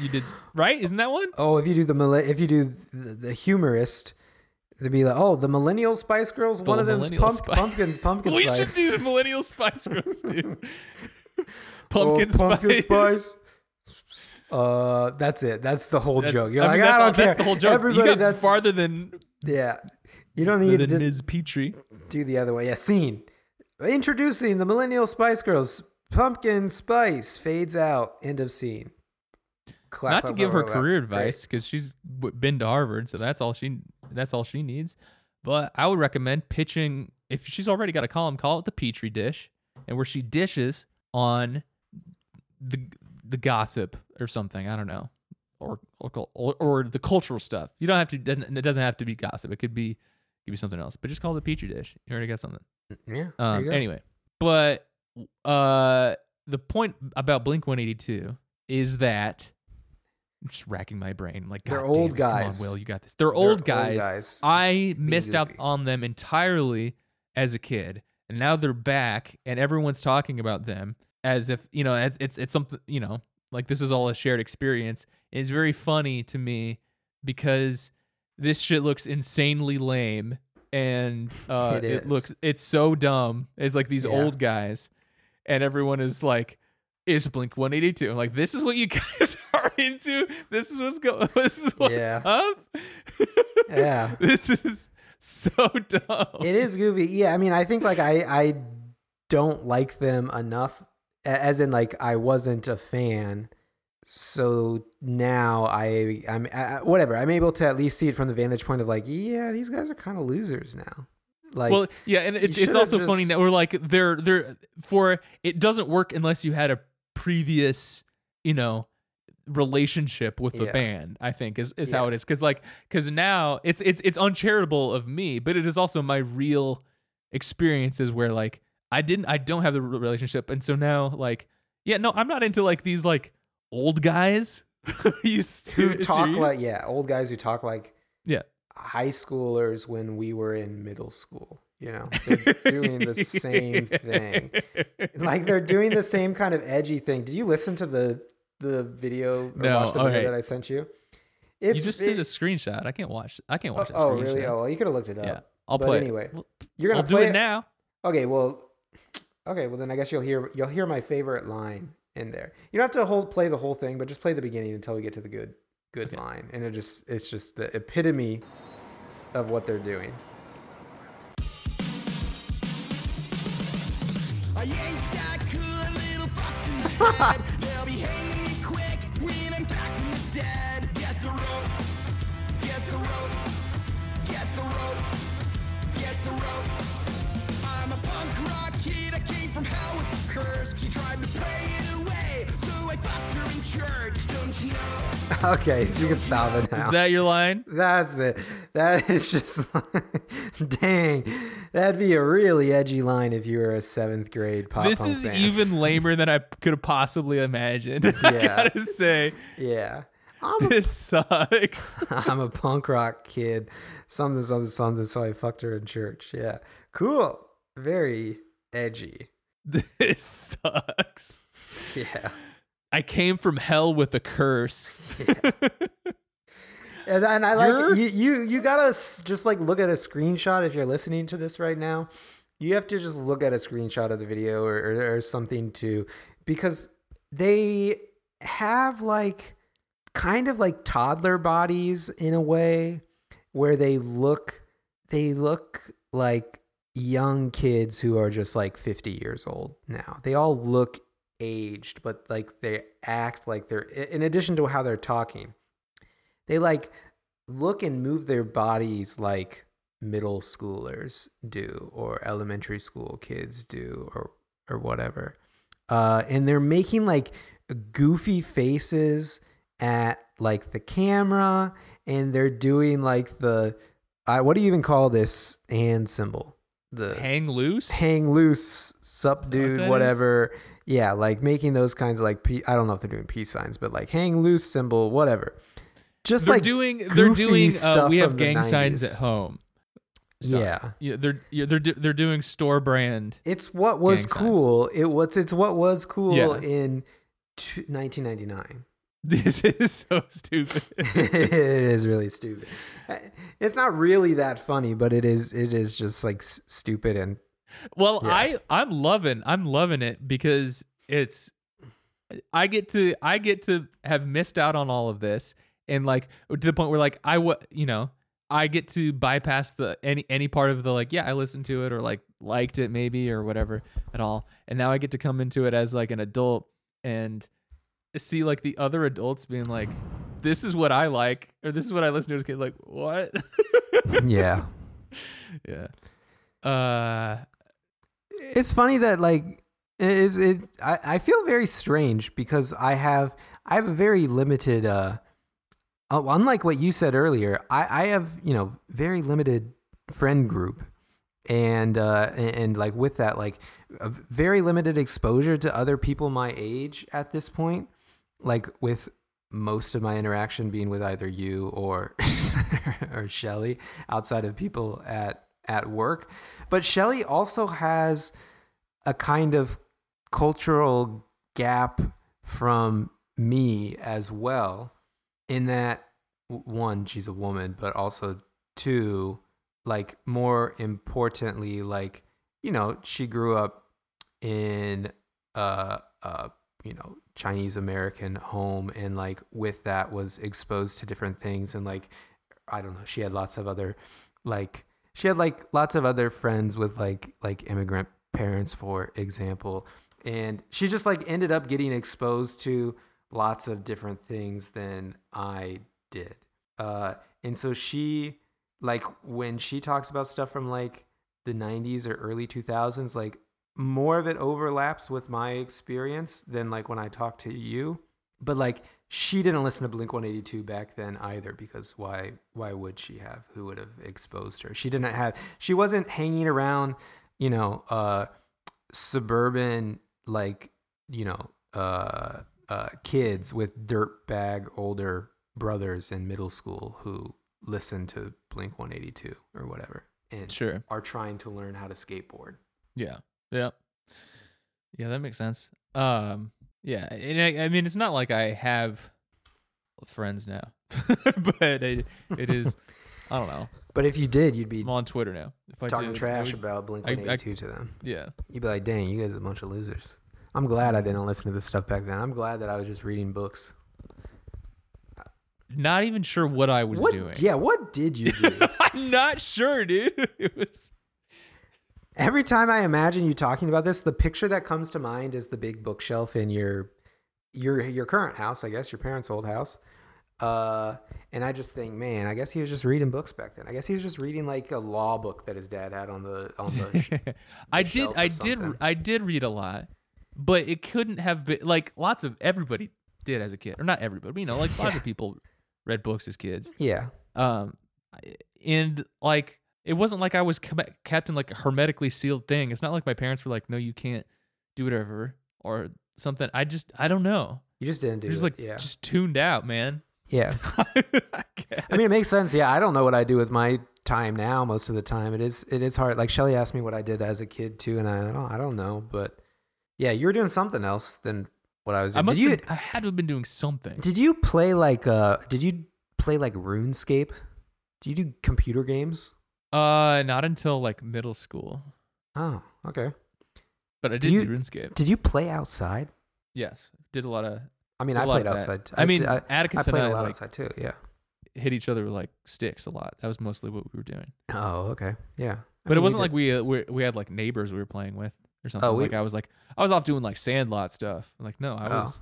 You did right? Isn't that one? Oh, if you do the if you do the, the humorist, they'd be like, oh, the millennial Spice Girls. The one of them's pump, Spice- pumpkin pumpkin we spice. should do the Millennial Spice Girls, dude. Oh, Pumpkin, pumpkin spice. spice. Uh, that's it. That's the whole That- joke. You're I like, mean, that's I don't care. That's the whole joke. Everybody, that's farther than yeah, You don't need than to Ms. Petrie. do the other way. Yeah, scene. Introducing the Millennial Spice Girls. Pumpkin spice fades out. End of scene. Clap, Not to give her career Great. advice because she's been to Harvard, so that's all she that's all she needs. But I would recommend pitching if she's already got a column, call it the Petri dish, and where she dishes on the the gossip or something. I don't know, or or, or, the cultural stuff. You don't have to. It doesn't have to be gossip. It could be could be something else. But just call it the Petri dish. You already got something. Yeah. Um, anyway, but uh, the point about Blink 182 is that I'm just racking my brain. I'm like, They're damn old it, come on, guys. Will, you got this. They're They're old guys. guys. I missed out on them entirely as a kid, and now they're back, and everyone's talking about them as if you know it's it's, it's something you know like this is all a shared experience. It's very funny to me because this shit looks insanely lame and uh, It it, looks it's so dumb. It's like these Yeah. old guys, and everyone is like, "It's Blink 182." I'm like, "This is what you guys are into. This is what's going. This is what's Yeah. up." Yeah. this is so dumb. It is goofy. Yeah, I mean, I think like I I don't like them enough, as in like I wasn't a fan. So now I I'm I, whatever. I'm able to at least see it from the vantage point of like, yeah, these guys are kind of losers now. Like, well, yeah, and it's, it's also funny that we're like they're they're for it doesn't work unless you had a previous you know relationship with the Yeah. band. I think is is how it is because like because now it's it's it's uncharitable of me, but it is also my real experiences where like I didn't I don't have the relationship, and so now like yeah no I'm not into like these like old guys who stu- talk serious? like yeah, old guys who talk like Yeah. high schoolers when we were in middle school. You know, they're doing the same thing. Like they're doing the same kind of edgy thing. Did you listen to the the video No, watch the video okay. that I sent you? you just it- did a screenshot. I can't watch. I can't watch Oh, oh screenshot. really? Oh, well, you could have looked it up. yeah. I'll but play. anyway, Well, You're gonna I'll do play it now. Okay, well, okay, well then I guess you'll hear you'll hear my favorite line in there. You don't have to hold play the whole thing, but just play the beginning until we get to the good good Okay. line, and it just it's just the epitome of what they're doing. I ain't that cool, little fucked in the head. They'll be hanging me quick when I'm back from the dead. Get the rope, get the rope, get the rope, get the rope. I'm a punk rock kid, I came from hell with the curse. She tried to pray it away, so I fucked her in church, don't you know? okay, so you can stop it now. Is that your line? That's it. That is just dang. That'd be a really edgy line if you were a seventh grade pop this punk is fan. even lamer than I could have possibly imagined. I gotta say, yeah. I'm a, this sucks. I'm a punk rock kid. Something, something, something. So I fucked her in church. Yeah. Cool. Very edgy. this sucks. Yeah. I came from hell with a curse. And, and I like You're- you, you. You gotta just like look at a screenshot if you're listening to this right now. You have to just look at a screenshot of the video or, or, or something too, because they have like kind of like toddler bodies in a way where they look they look like young kids who are just like 50 years old now. They all look aged, but like they act like they're in addition to how they're talking they like look and move their bodies like middle schoolers do or elementary school kids do or or whatever uh and they're making like goofy faces at like the camera and they're doing like the I what do you even call this hand symbol the Hang loose. hang loose sup dude that is? whatever yeah like making those kinds of like i don't know if they're doing peace signs but like hang loose symbol whatever just they're like doing. They're doing. Uh, we have gang signs at home. So, yeah yeah. They're yeah, they're do- they're doing store brand. it's what was Gang signs. cool it was it's what was cool Yeah. in t- 1999 This is so stupid. it is really stupid it's not really that funny but it is it is just like s- stupid and Well, Yeah. I I'm loving I'm loving it because it's I get to I get to have missed out on all of this and like to the point where like I wa you know I get to bypass the any any part of the like yeah I listened to it or like liked it maybe or whatever at all, and now I get to come into it as like an adult and see like the other adults being like, this is what I like or this is what I listen to as a kid. Like what? yeah. yeah. Uh, It's funny that like it is it I, I feel very strange because I have I have a very limited uh uh, unlike what you said earlier, I, I have, you know, very limited friend group. And uh and, and like with that like a very limited exposure to other people my age at this point, like with most of my interaction being with either you or or Shelly outside of people at at work. But Shelly also has a kind of cultural gap from me as well in that one she's a woman but also two like more importantly like you know she grew up in a, a you know chinese american home and like with that was exposed to different things and like i don't know she had lots of other like she had like lots of other friends with like like immigrant parents for example. And she just like ended up getting exposed to lots of different things than i did. Uh and so she like when she talks about stuff from like the 90s or early 2000s like more of it overlaps with my experience than like when i talk to you. But like she didn't listen to blink 182 back then either because why why would she have? Who would have exposed her? She didn't have she wasn't hanging around you know uh suburban like you know uh uh kids with dirtbag older brothers in middle school who listen to blink 182 or whatever and sure. are trying to learn how to skateboard Yeah. Yeah. Yeah, that makes sense. Um, yeah, and I, I mean, it's not like I have friends now, but it, it is. I don't know. but if you did you'd be I'm on Twitter now. If I talking did, I trash would- about blink I- I- 182 to them Yeah. You'd be like, dang, you guys are a bunch of losers. I'm glad I didn't listen to this stuff back then. I'm glad that I was just reading books. Not even sure what I was what? doing. Yeah, what did you do? I'm not sure, dude. It was. Every time I imagine you talking about this, the picture that comes to mind is the big bookshelf in your your your current house, I guess, your parents' old house. Uh, and I just think, man, I guess he was just reading books back then. I guess he was just reading like a law book that his dad had on the on the. sh- I did. I did. I did read a lot, but it couldn't have been like lots of everybody did as a kid, or not everybody. But, you know, like lots of people read books as kids. yeah, Um, and like it wasn't like I was com- kept in like a hermetically sealed thing. It's not like my parents were like, "No, you can't do whatever" or something. I just, I don't know. you just didn't do Just it. like yeah, just tuned out, man. yeah. I, I mean, it makes sense. Yeah, I don't know what I do with my time now. Most of the time, it is it is hard. Like Shelly asked me what I did as a kid too, and I don't I don't know, but yeah, you were doing something else than what I was I doing. must. Did you been- I had to have been doing something. did you play like uh did you play like RuneScape? Do you do computer games? Uh, not until like middle school, Oh, okay. but I Do did you- do RuneScape. Did you play outside? Yes, did a lot of. I mean, I played outside. t- I mean, I, Atticus I played and a I lot like outside too. Yeah. hit each other with like sticks a lot. That was mostly what we were doing. Oh, okay. Yeah. I But it mean, we wasn't like we, uh, we we had like neighbors we were playing with or something. Oh, we- like I was like I was off doing like sandlot stuff. I'm like no, I Oh, was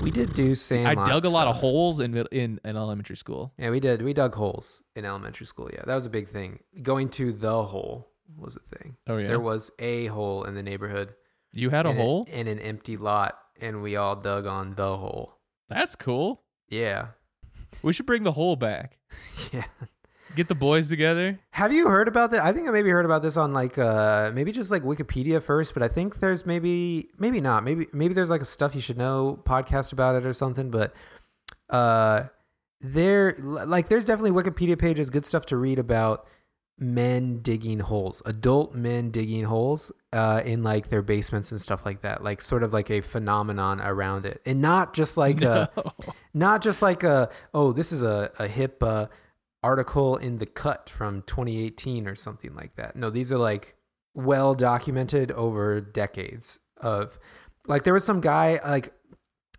we did do sandlot. I dug a lot of holes in in in elementary school. Yeah, we did. We dug holes in elementary school. Yeah, that was a big thing. Going to the hole was a thing. Oh yeah, There was a hole in the neighborhood. you had a hole. in an empty lot, and we all dug on the hole. That's cool. Yeah, We should bring the hole back. yeah. Get the boys together. Have you heard about that? I think I maybe heard about this on like uh maybe just like Wikipedia first, but I think there's maybe maybe not. Maybe maybe there's like a stuff you should know podcast about it or something, but uh there like there's definitely Wikipedia pages, good stuff to read about men digging holes, adult men digging holes uh in like their basements and stuff like that. Like sort of like a phenomenon around it. And not just like uh No. not just like a oh this is a, a hip uh, article in the cut from 2018 or something like that no these are like well documented over decades of like there was some guy like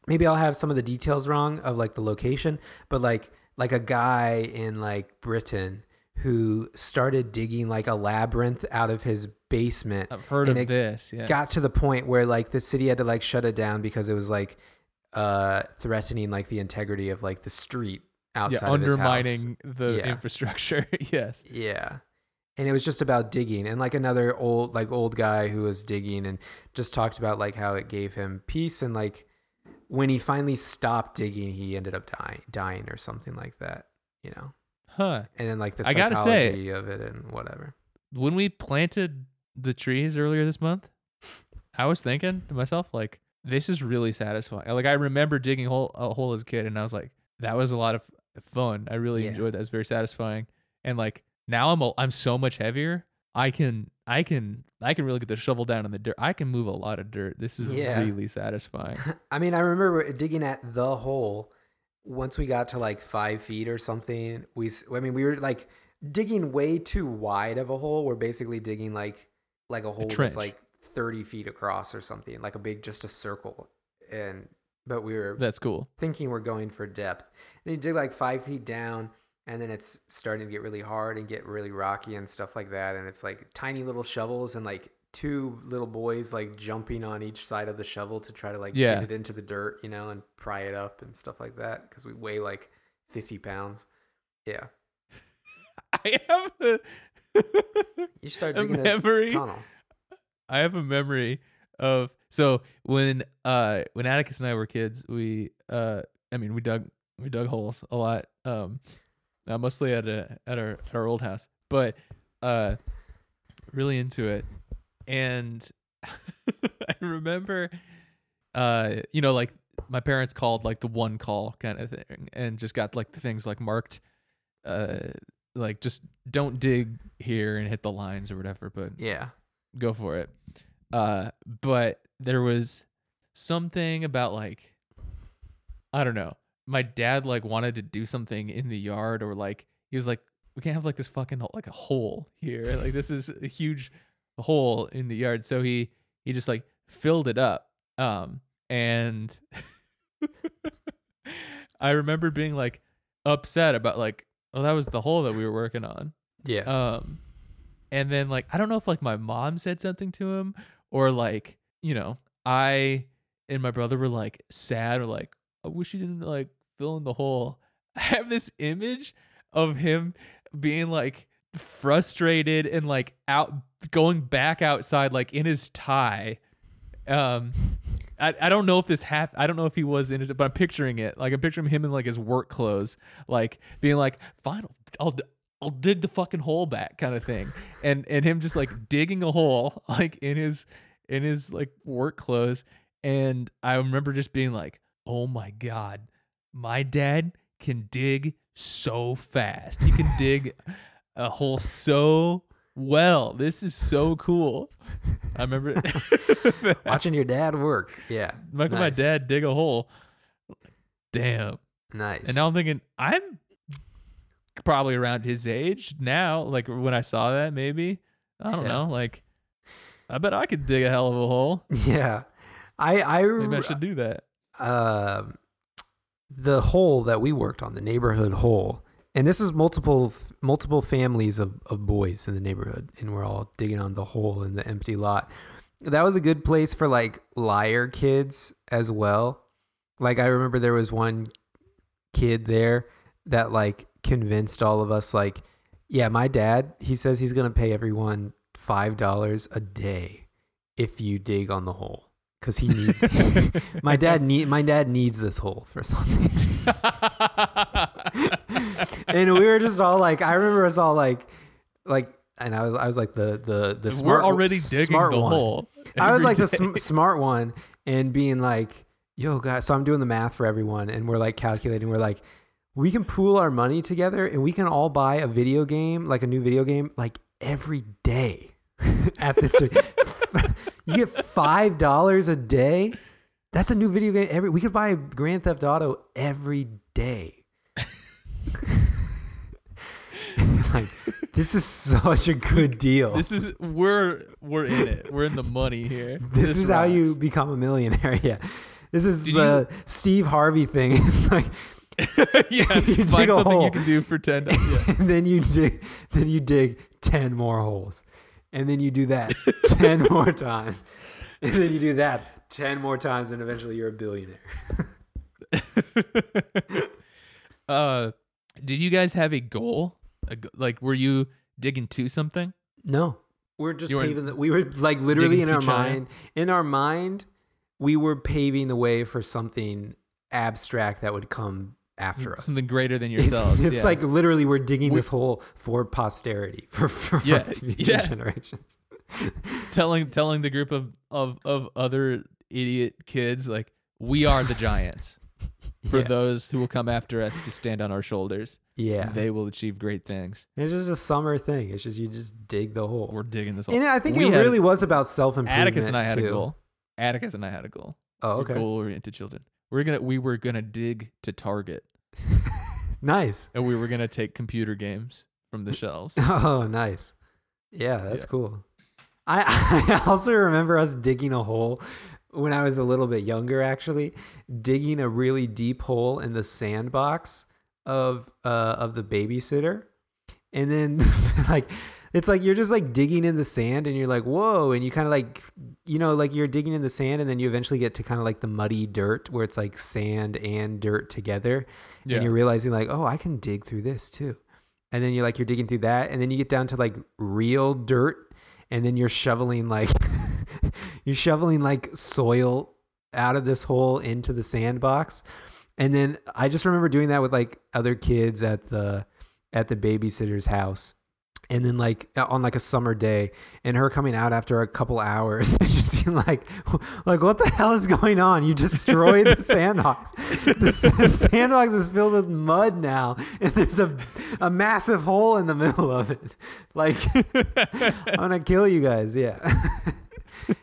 maybe i'll have some of the details wrong of like the location but like like a guy in like britain who started digging like a labyrinth out of his basement. I've heard of this. Yeah. Got to the point where like the city had to like shut it down because it was like uh threatening like the integrity of like the street outside house. undermining the Yeah. infrastructure. yes. Yeah. And it was just about digging and like another old like old guy who was digging and just talked about like how it gave him peace and like when he finally stopped digging he ended up dying dying or something like that, you know. Huh. And then like the I gotta say- psychology of it and whatever. When we planted the trees earlier this month, I was thinking to myself, like, this is really satisfying. Like, I remember digging hole, a hole as a kid, and I was like, that was a lot of fun. I really Yeah. enjoyed that. It was very satisfying. And like, now I'm a, I'm so much heavier. I can I can I can really get the shovel down in the dirt. I can move a lot of dirt. This is Yeah. really satisfying. I mean, I remember digging at the hole. Once we got to like five feet or something, we, I mean, we were like digging way too wide of a hole. We're basically digging like, like a hole trench. that's like 30 feet across or something, like a big, just a circle. And, but we were That's cool. thinking we're going for depth. Then you dig like five feet down, and then it's starting to get really hard and get really rocky and stuff like that. And it's like tiny little shovels and like two little boys like jumping on each side of the shovel to try to like Yeah. get it into the dirt, you know, and pry it up and stuff like that because we weigh like 50 pounds. Yeah. I have a, You start digging a memory. tunnel. I have a memory of so when uh when Atticus and I were kids, we uh I mean we dug we dug holes a lot. Um uh, mostly at a at our at our old house. But uh really into it. And I remember uh you know like my parents called like the one call kind of thing and just got like the things like marked uh like just don't dig here and hit the lines or whatever but Yeah. go for it. Uh, but there was something about like, I don't know. My dad like wanted to do something in the yard, or like he was like, we can't have like this fucking hole- like a hole here. Like this is a huge hole in the yard. So he he just like filled it up. Um, and I remember being like upset about like, oh, that was the hole that we were working on. Yeah. Um, and then like I don't know if like my mom said something to him or like you know I and my brother were like sad or like I wish he didn't like fill in the hole. I have this image of him being like frustrated and like out going back outside like in his tie. Um I, I don't know if this happened. I don't know if he was in his, but I'm picturing it. Like I'm picturing him in like his work clothes, like being like, "Fine, I'll I'll dig the fucking hole back," kind of thing, and and him just like digging a hole like in his in his like work clothes, and I remember just being like, "Oh my god, my dad can dig so fast. He can dig a hole so well. This is so cool." I remember Watching your dad work. Yeah. Look at my dad dig a hole. Damn. Nice. And now I'm thinking, I'm probably around his age now. Like when I saw that, maybe. I don't Yeah. know. Like, I bet I could dig a hell of a hole. yeah. I, I, Maybe I should do that. um, the hole that we worked on, the neighborhood hole, and this is multiple multiple families of, of boys in the neighborhood, and we're all digging on the hole in the empty lot. That was a good place for like liar kids as well. Like I remember there was one kid there that like convinced all of us like, yeah, my dad, he says he's gonna pay everyone five dollars a day if you dig on the hole because he needs my dad need my dad needs this hole for something. and we were just all like, I remember us all like, like, and I was I was like the the the smart We're already digging smart the one. hole. I was like the sm- smart one and being like, yo, guys. So I'm doing the math for everyone, and we're like calculating. We're like, we can pool our money together, and we can all buy a video game, like a new video game, like every day. At this, you get five dollars a day. That's a new video game every. We could buy Grand Theft Auto every day. like, this is such a good deal. This is we're we're in it. We're in the money here. this, is how you become a millionaire. Yeah. This is Did the Steve Harvey thing. It's like yeah, You dig find a something hole. you can do for ten. Yeah. and then you dig then you dig 10 more holes and then you do that 10 more times. And then you do that 10 more times and eventually you're a billionaire. Uh, did you guys have a goal? A like, were you digging to something? no. We're just You paving the we were like literally in our mind. In our mind we were paving the way for something abstract that would come after us Something greater than yourselves. it's yeah. like literally we're digging We- this hole for posterity for, for, for Yeah, future yeah. generations telling telling the group of of of other idiot kids like we are the giants. For those who will come after us to stand on our shoulders, yeah they will achieve great things. It's just a summer thing. It's just you just dig the hole. We're digging this hole. And I think We it really was about self improvement. Atticus and I had too. a goal. Atticus and I had a goal. Oh, We're okay. Goal-oriented children. We're gonna we were gonna dig to Target, nice. and we were gonna take computer games from the shelves. Oh, nice. Yeah, that's Yeah. cool. I I also remember us digging a hole when I was a little bit younger. Actually, digging a really deep hole in the sandbox of uh of the babysitter, and then like. It's like you're just like digging in the sand and you're like, whoa. And you kind of like, you know, like you're digging in the sand and then you eventually get to kind of like the muddy dirt where it's like sand and dirt together. Yeah. And you're realizing like, oh, I can dig through this too. And then you're like, you're digging through that. And then you get down to like real dirt. And then you're shoveling like, you're shoveling like soil out of this hole into the sandbox. And then I just remember doing that with like other kids at the, at the babysitter's house and then like on like a summer day and her coming out after a couple hours just being like like what the hell is going on? You destroyed the sandbox. The sandbox is filled with mud now and there's a, a massive hole in the middle of it. Like i'm gonna kill you guys. Yeah.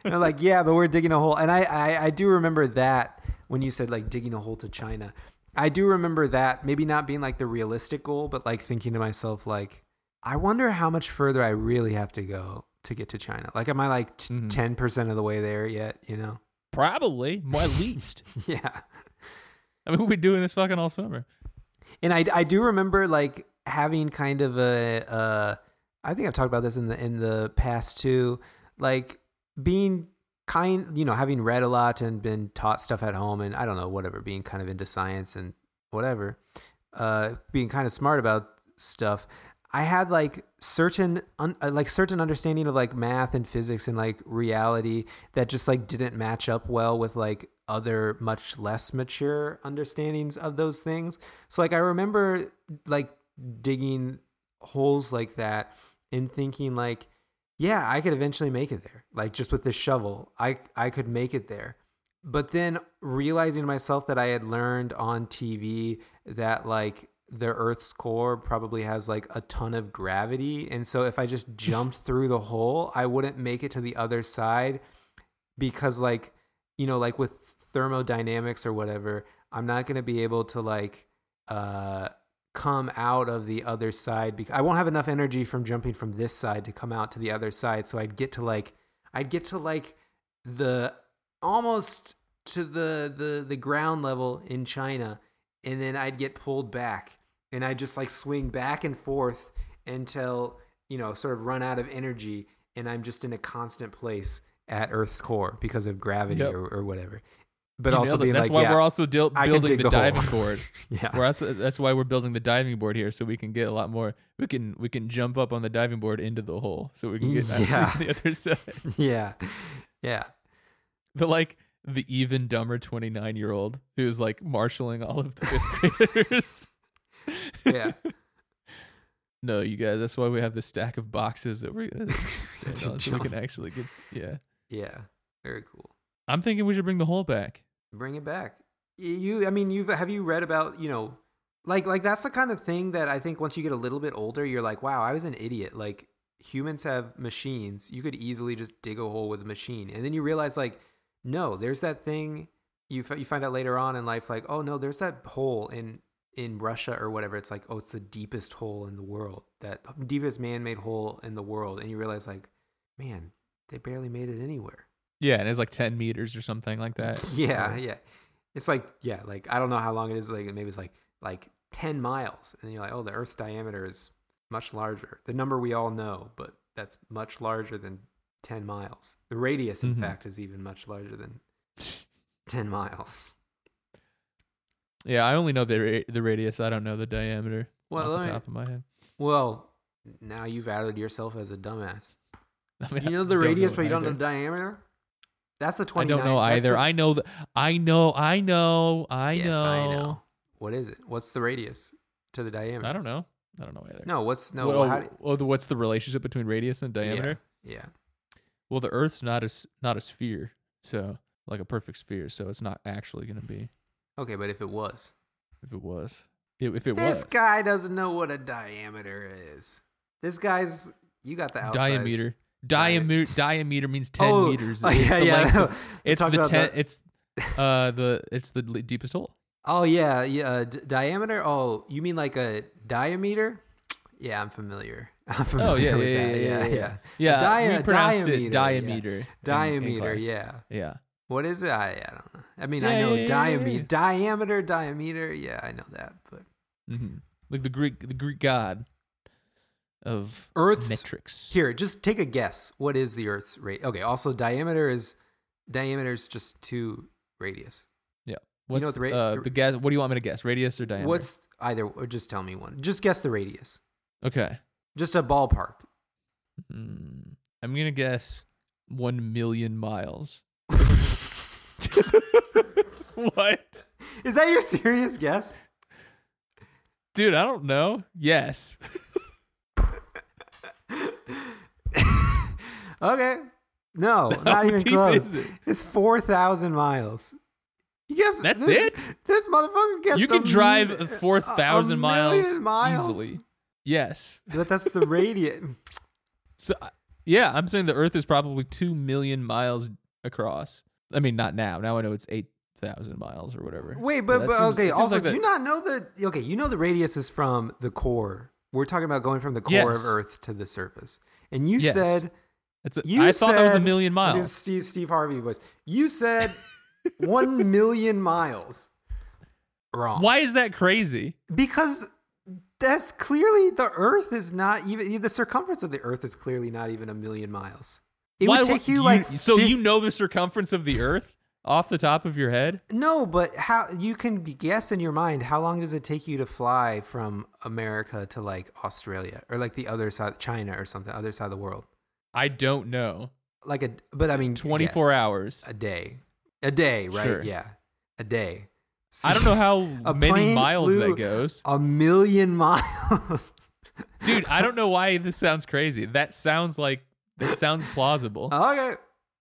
And they're like yeah but we're digging a hole. And I, I i do remember that when you said like digging a hole to china. I do remember that maybe not being like the realistic goal but like thinking to myself like I wonder how much further I really have to go to get to China. Like, am I like t- Mhm. 10% of the way there yet? You know? Probably, at least. Yeah. I mean, we'll be doing this fucking all summer. And I, I do remember like having kind of a, uh, I think I've talked about this in the, in the past too, like being kind, you know, having read a lot and been taught stuff at home and I don't know, whatever, being kind of into science and whatever, uh, being kind of smart about stuff. I had like certain un- uh, like certain understanding of like math and physics and like reality that just like didn't match up well with like other much less mature understandings of those things. So like I remember like digging holes like that and thinking like yeah, I could eventually make it there. Like just with this shovel, I I could make it there. But then realizing to myself that I had learned on TV that like the Earth's core probably has like a ton of gravity, and so if I just jumped through the hole, I wouldn't make it to the other side because like you know like with thermodynamics or whatever, I'm not going to be able to like uh come out of the other side because I won't have enough energy from jumping from this side to come out to the other side. So I'd get to like I'd get to like the almost to the the the ground level in China and then I'd get pulled back and I'd just like swing back and forth until you know sort of run out of energy and I'm just in a constant place at Earth's core because of gravity Yep. or, or whatever. But You also being that's like, why yeah, we're also dil- building the, the diving board. yeah, We're also, that's why we're building the diving board here, so we can get a lot more. We can we can jump up on the diving board into the hole, so we can get Yeah. the other side. yeah, yeah. The like the even dumber twenty nine year old who's like marshaling all of the fifth graders. Yeah. no, you guys. That's why we have the stack of boxes that we're gonna stand on, so we can actually get. Yeah, Yeah, very cool. I'm thinking we should bring the hole back. Bring it back. You, I mean, you've have you read about you know, like like that's the kind of thing that I think once you get a little bit older, you're like, wow, I was an idiot. Like humans have machines. You could easily just dig a hole with a machine, and then you realize like, no, there's that thing. You f- you find out later on in life, like, oh no, there's that hole in in Russia or whatever. It's like, oh, it's the deepest hole in the world, that deepest man-made hole in the world, and you realize like, man, they barely made it anywhere. Yeah, and it's like ten meters or something like that. Yeah, yeah. It's like yeah, like I don't know how long it is. Like maybe it's like like 10 miles. And you're like, oh, the Earth's diameter is much larger. The number we all know, but that's much larger than 10 miles. The radius, in Mhm. fact, is even much larger than 10 miles. Yeah, I only know the ra- the radius. I don't know the diameter Well, off the me- top of my head. Well, now you've outed yourself as a dumbass. I mean, You know the radius, know but you don't know the diameter? That's the twenty. I don't know either. the- I know the, I know. I know. I yes, know. I know. What is it? What's the radius to the diameter? I don't know. I don't know either. No, what's no? Well, oh, how do- oh, the- what's the relationship between radius and diameter? Yeah. Well, the Earth's not a not a sphere, so like a perfect sphere, so it's not actually going to be. Okay, but if it was, If it was, if if it this was this guy doesn't know what a diameter is. This guy's you got the outsize. diameter, diameter, diameter means ten Oh, meters. oh, It's yeah, the yeah. of- it's the ten. the- It's uh the it's the deepest hole. Oh yeah, yeah. Uh, d- diameter. Oh, you mean like a diameter? Yeah, I'm familiar. I'm familiar Oh yeah, yeah, with yeah, that. yeah, yeah. yeah. Yeah, Dia- we pronounced diameter, it yeah. diameter. in- in Diameter. class. Yeah. yeah. What is it? I, I don't know. I mean, Yeah, I know yeah, yeah, yeah, diameter, yeah. diameter, diameter. Yeah, I know that. But hmm Like the Greek, the Greek god of Earth's metrics. here, just take a guess. What is the Earth's rate? Okay. Also, diameter is diameter is just two radius. Yeah. What's know the ra- uh, the- the guess? What do you want me to guess? Radius or diameter? What's either? Or just tell me one. Just guess the radius. okay? Just a ballpark. Hmm. I'm gonna guess one million miles. what, Is that your serious guess? dude? I don't know. Yes. Okay. No, How not even close. it? It's four thousand miles. You guess That's this, it? This motherfucker gets you a can drive four thousand miles, miles easily. Yes. But that's the radius. So yeah, I'm saying the Earth is probably two million miles across. I mean, not now. Now I know it's eight thousand miles or whatever. Wait, but, that but seems- okay. Also, like do you not know that? Okay, you know the radius is from the core. We're talking about going from the core Yes. of Earth to the surface. And you Yes. said It's a, you I thought that was a million miles. Steve Steve Harvey voice. You said one million miles. Wrong. Why is that crazy? Because that's clearly the Earth is not even the circumference of the Earth is clearly not even a million miles. It Why would take you, like so fif- you know the circumference of the Earth off the top of your head? no, but how you can guess in your mind how long does it take you to fly from America to like Australia or like the other side, China or something, other side of the world? I don't know. Like a, but I mean, Twenty four hours. a day, a day, right? Sure. Yeah, a day. I don't know how many miles that goes. a million miles. Dude, I don't know why this sounds crazy. That sounds like that sounds plausible. okay,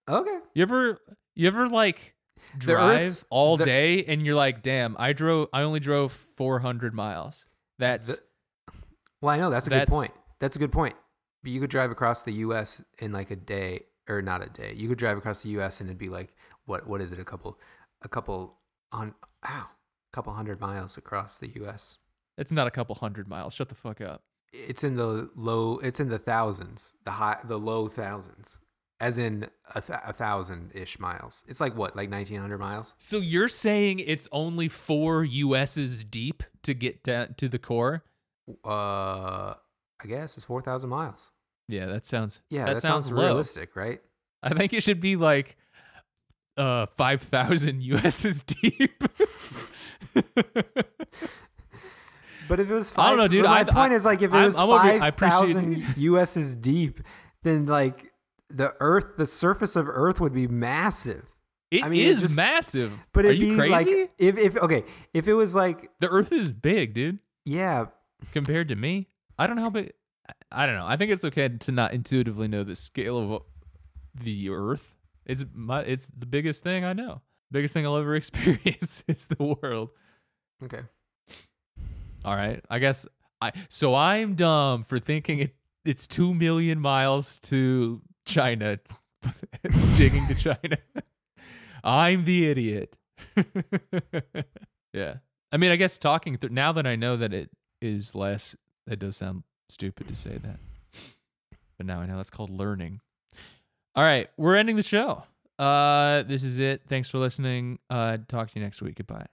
okay. You ever you ever like drive all the- day and you're like, "Damn, I drove I only drove 400 miles." That's The- Well, I know that's a That's- good point. That's a good point. But you could drive across the U.S. in like a day, or not a day. You could drive across the U.S. and it'd be like what? What is it? A couple, a couple on, ow, a couple hundred miles across the U.S. it's not a couple hundred miles. Shut the fuck up. It's in the low. It's in the thousands. The high, the low thousands, as in a, th- a thousand ish miles. It's like what, like nineteen hundred miles? So you're saying it's only 4 US's deep to get down to the core? Uh, I guess it's four thousand miles. Yeah, that sounds Yeah, that, that, sounds, sounds realistic, right? I think it should be like uh 5000 US's deep. But if it was I five, don't know, dude. My I- point I- is like if it I'm- was I'm. I five thousand. US's deep, then like the Earth, the surface of Earth would be massive. It is I mean, it just- massive. But Are it'd you be crazy? like if if okay, if it was like the earth is big, dude, yeah, compared to me. I don't know how big I- I don't know. I think it's okay to not intuitively know the scale of the earth. It's my it's the biggest thing I know. Biggest thing I'll ever experience is the world. okay, All right. I guess I so I'm dumb for thinking it it's 2 million miles to China digging to China. I'm the idiot. yeah. I mean, I guess talking through now that I know that it is less that does sound stupid to say that. But now I know that's called learning. All right, we're ending the show. Uh this is it. Thanks for listening. Uh talk to you next week. Goodbye.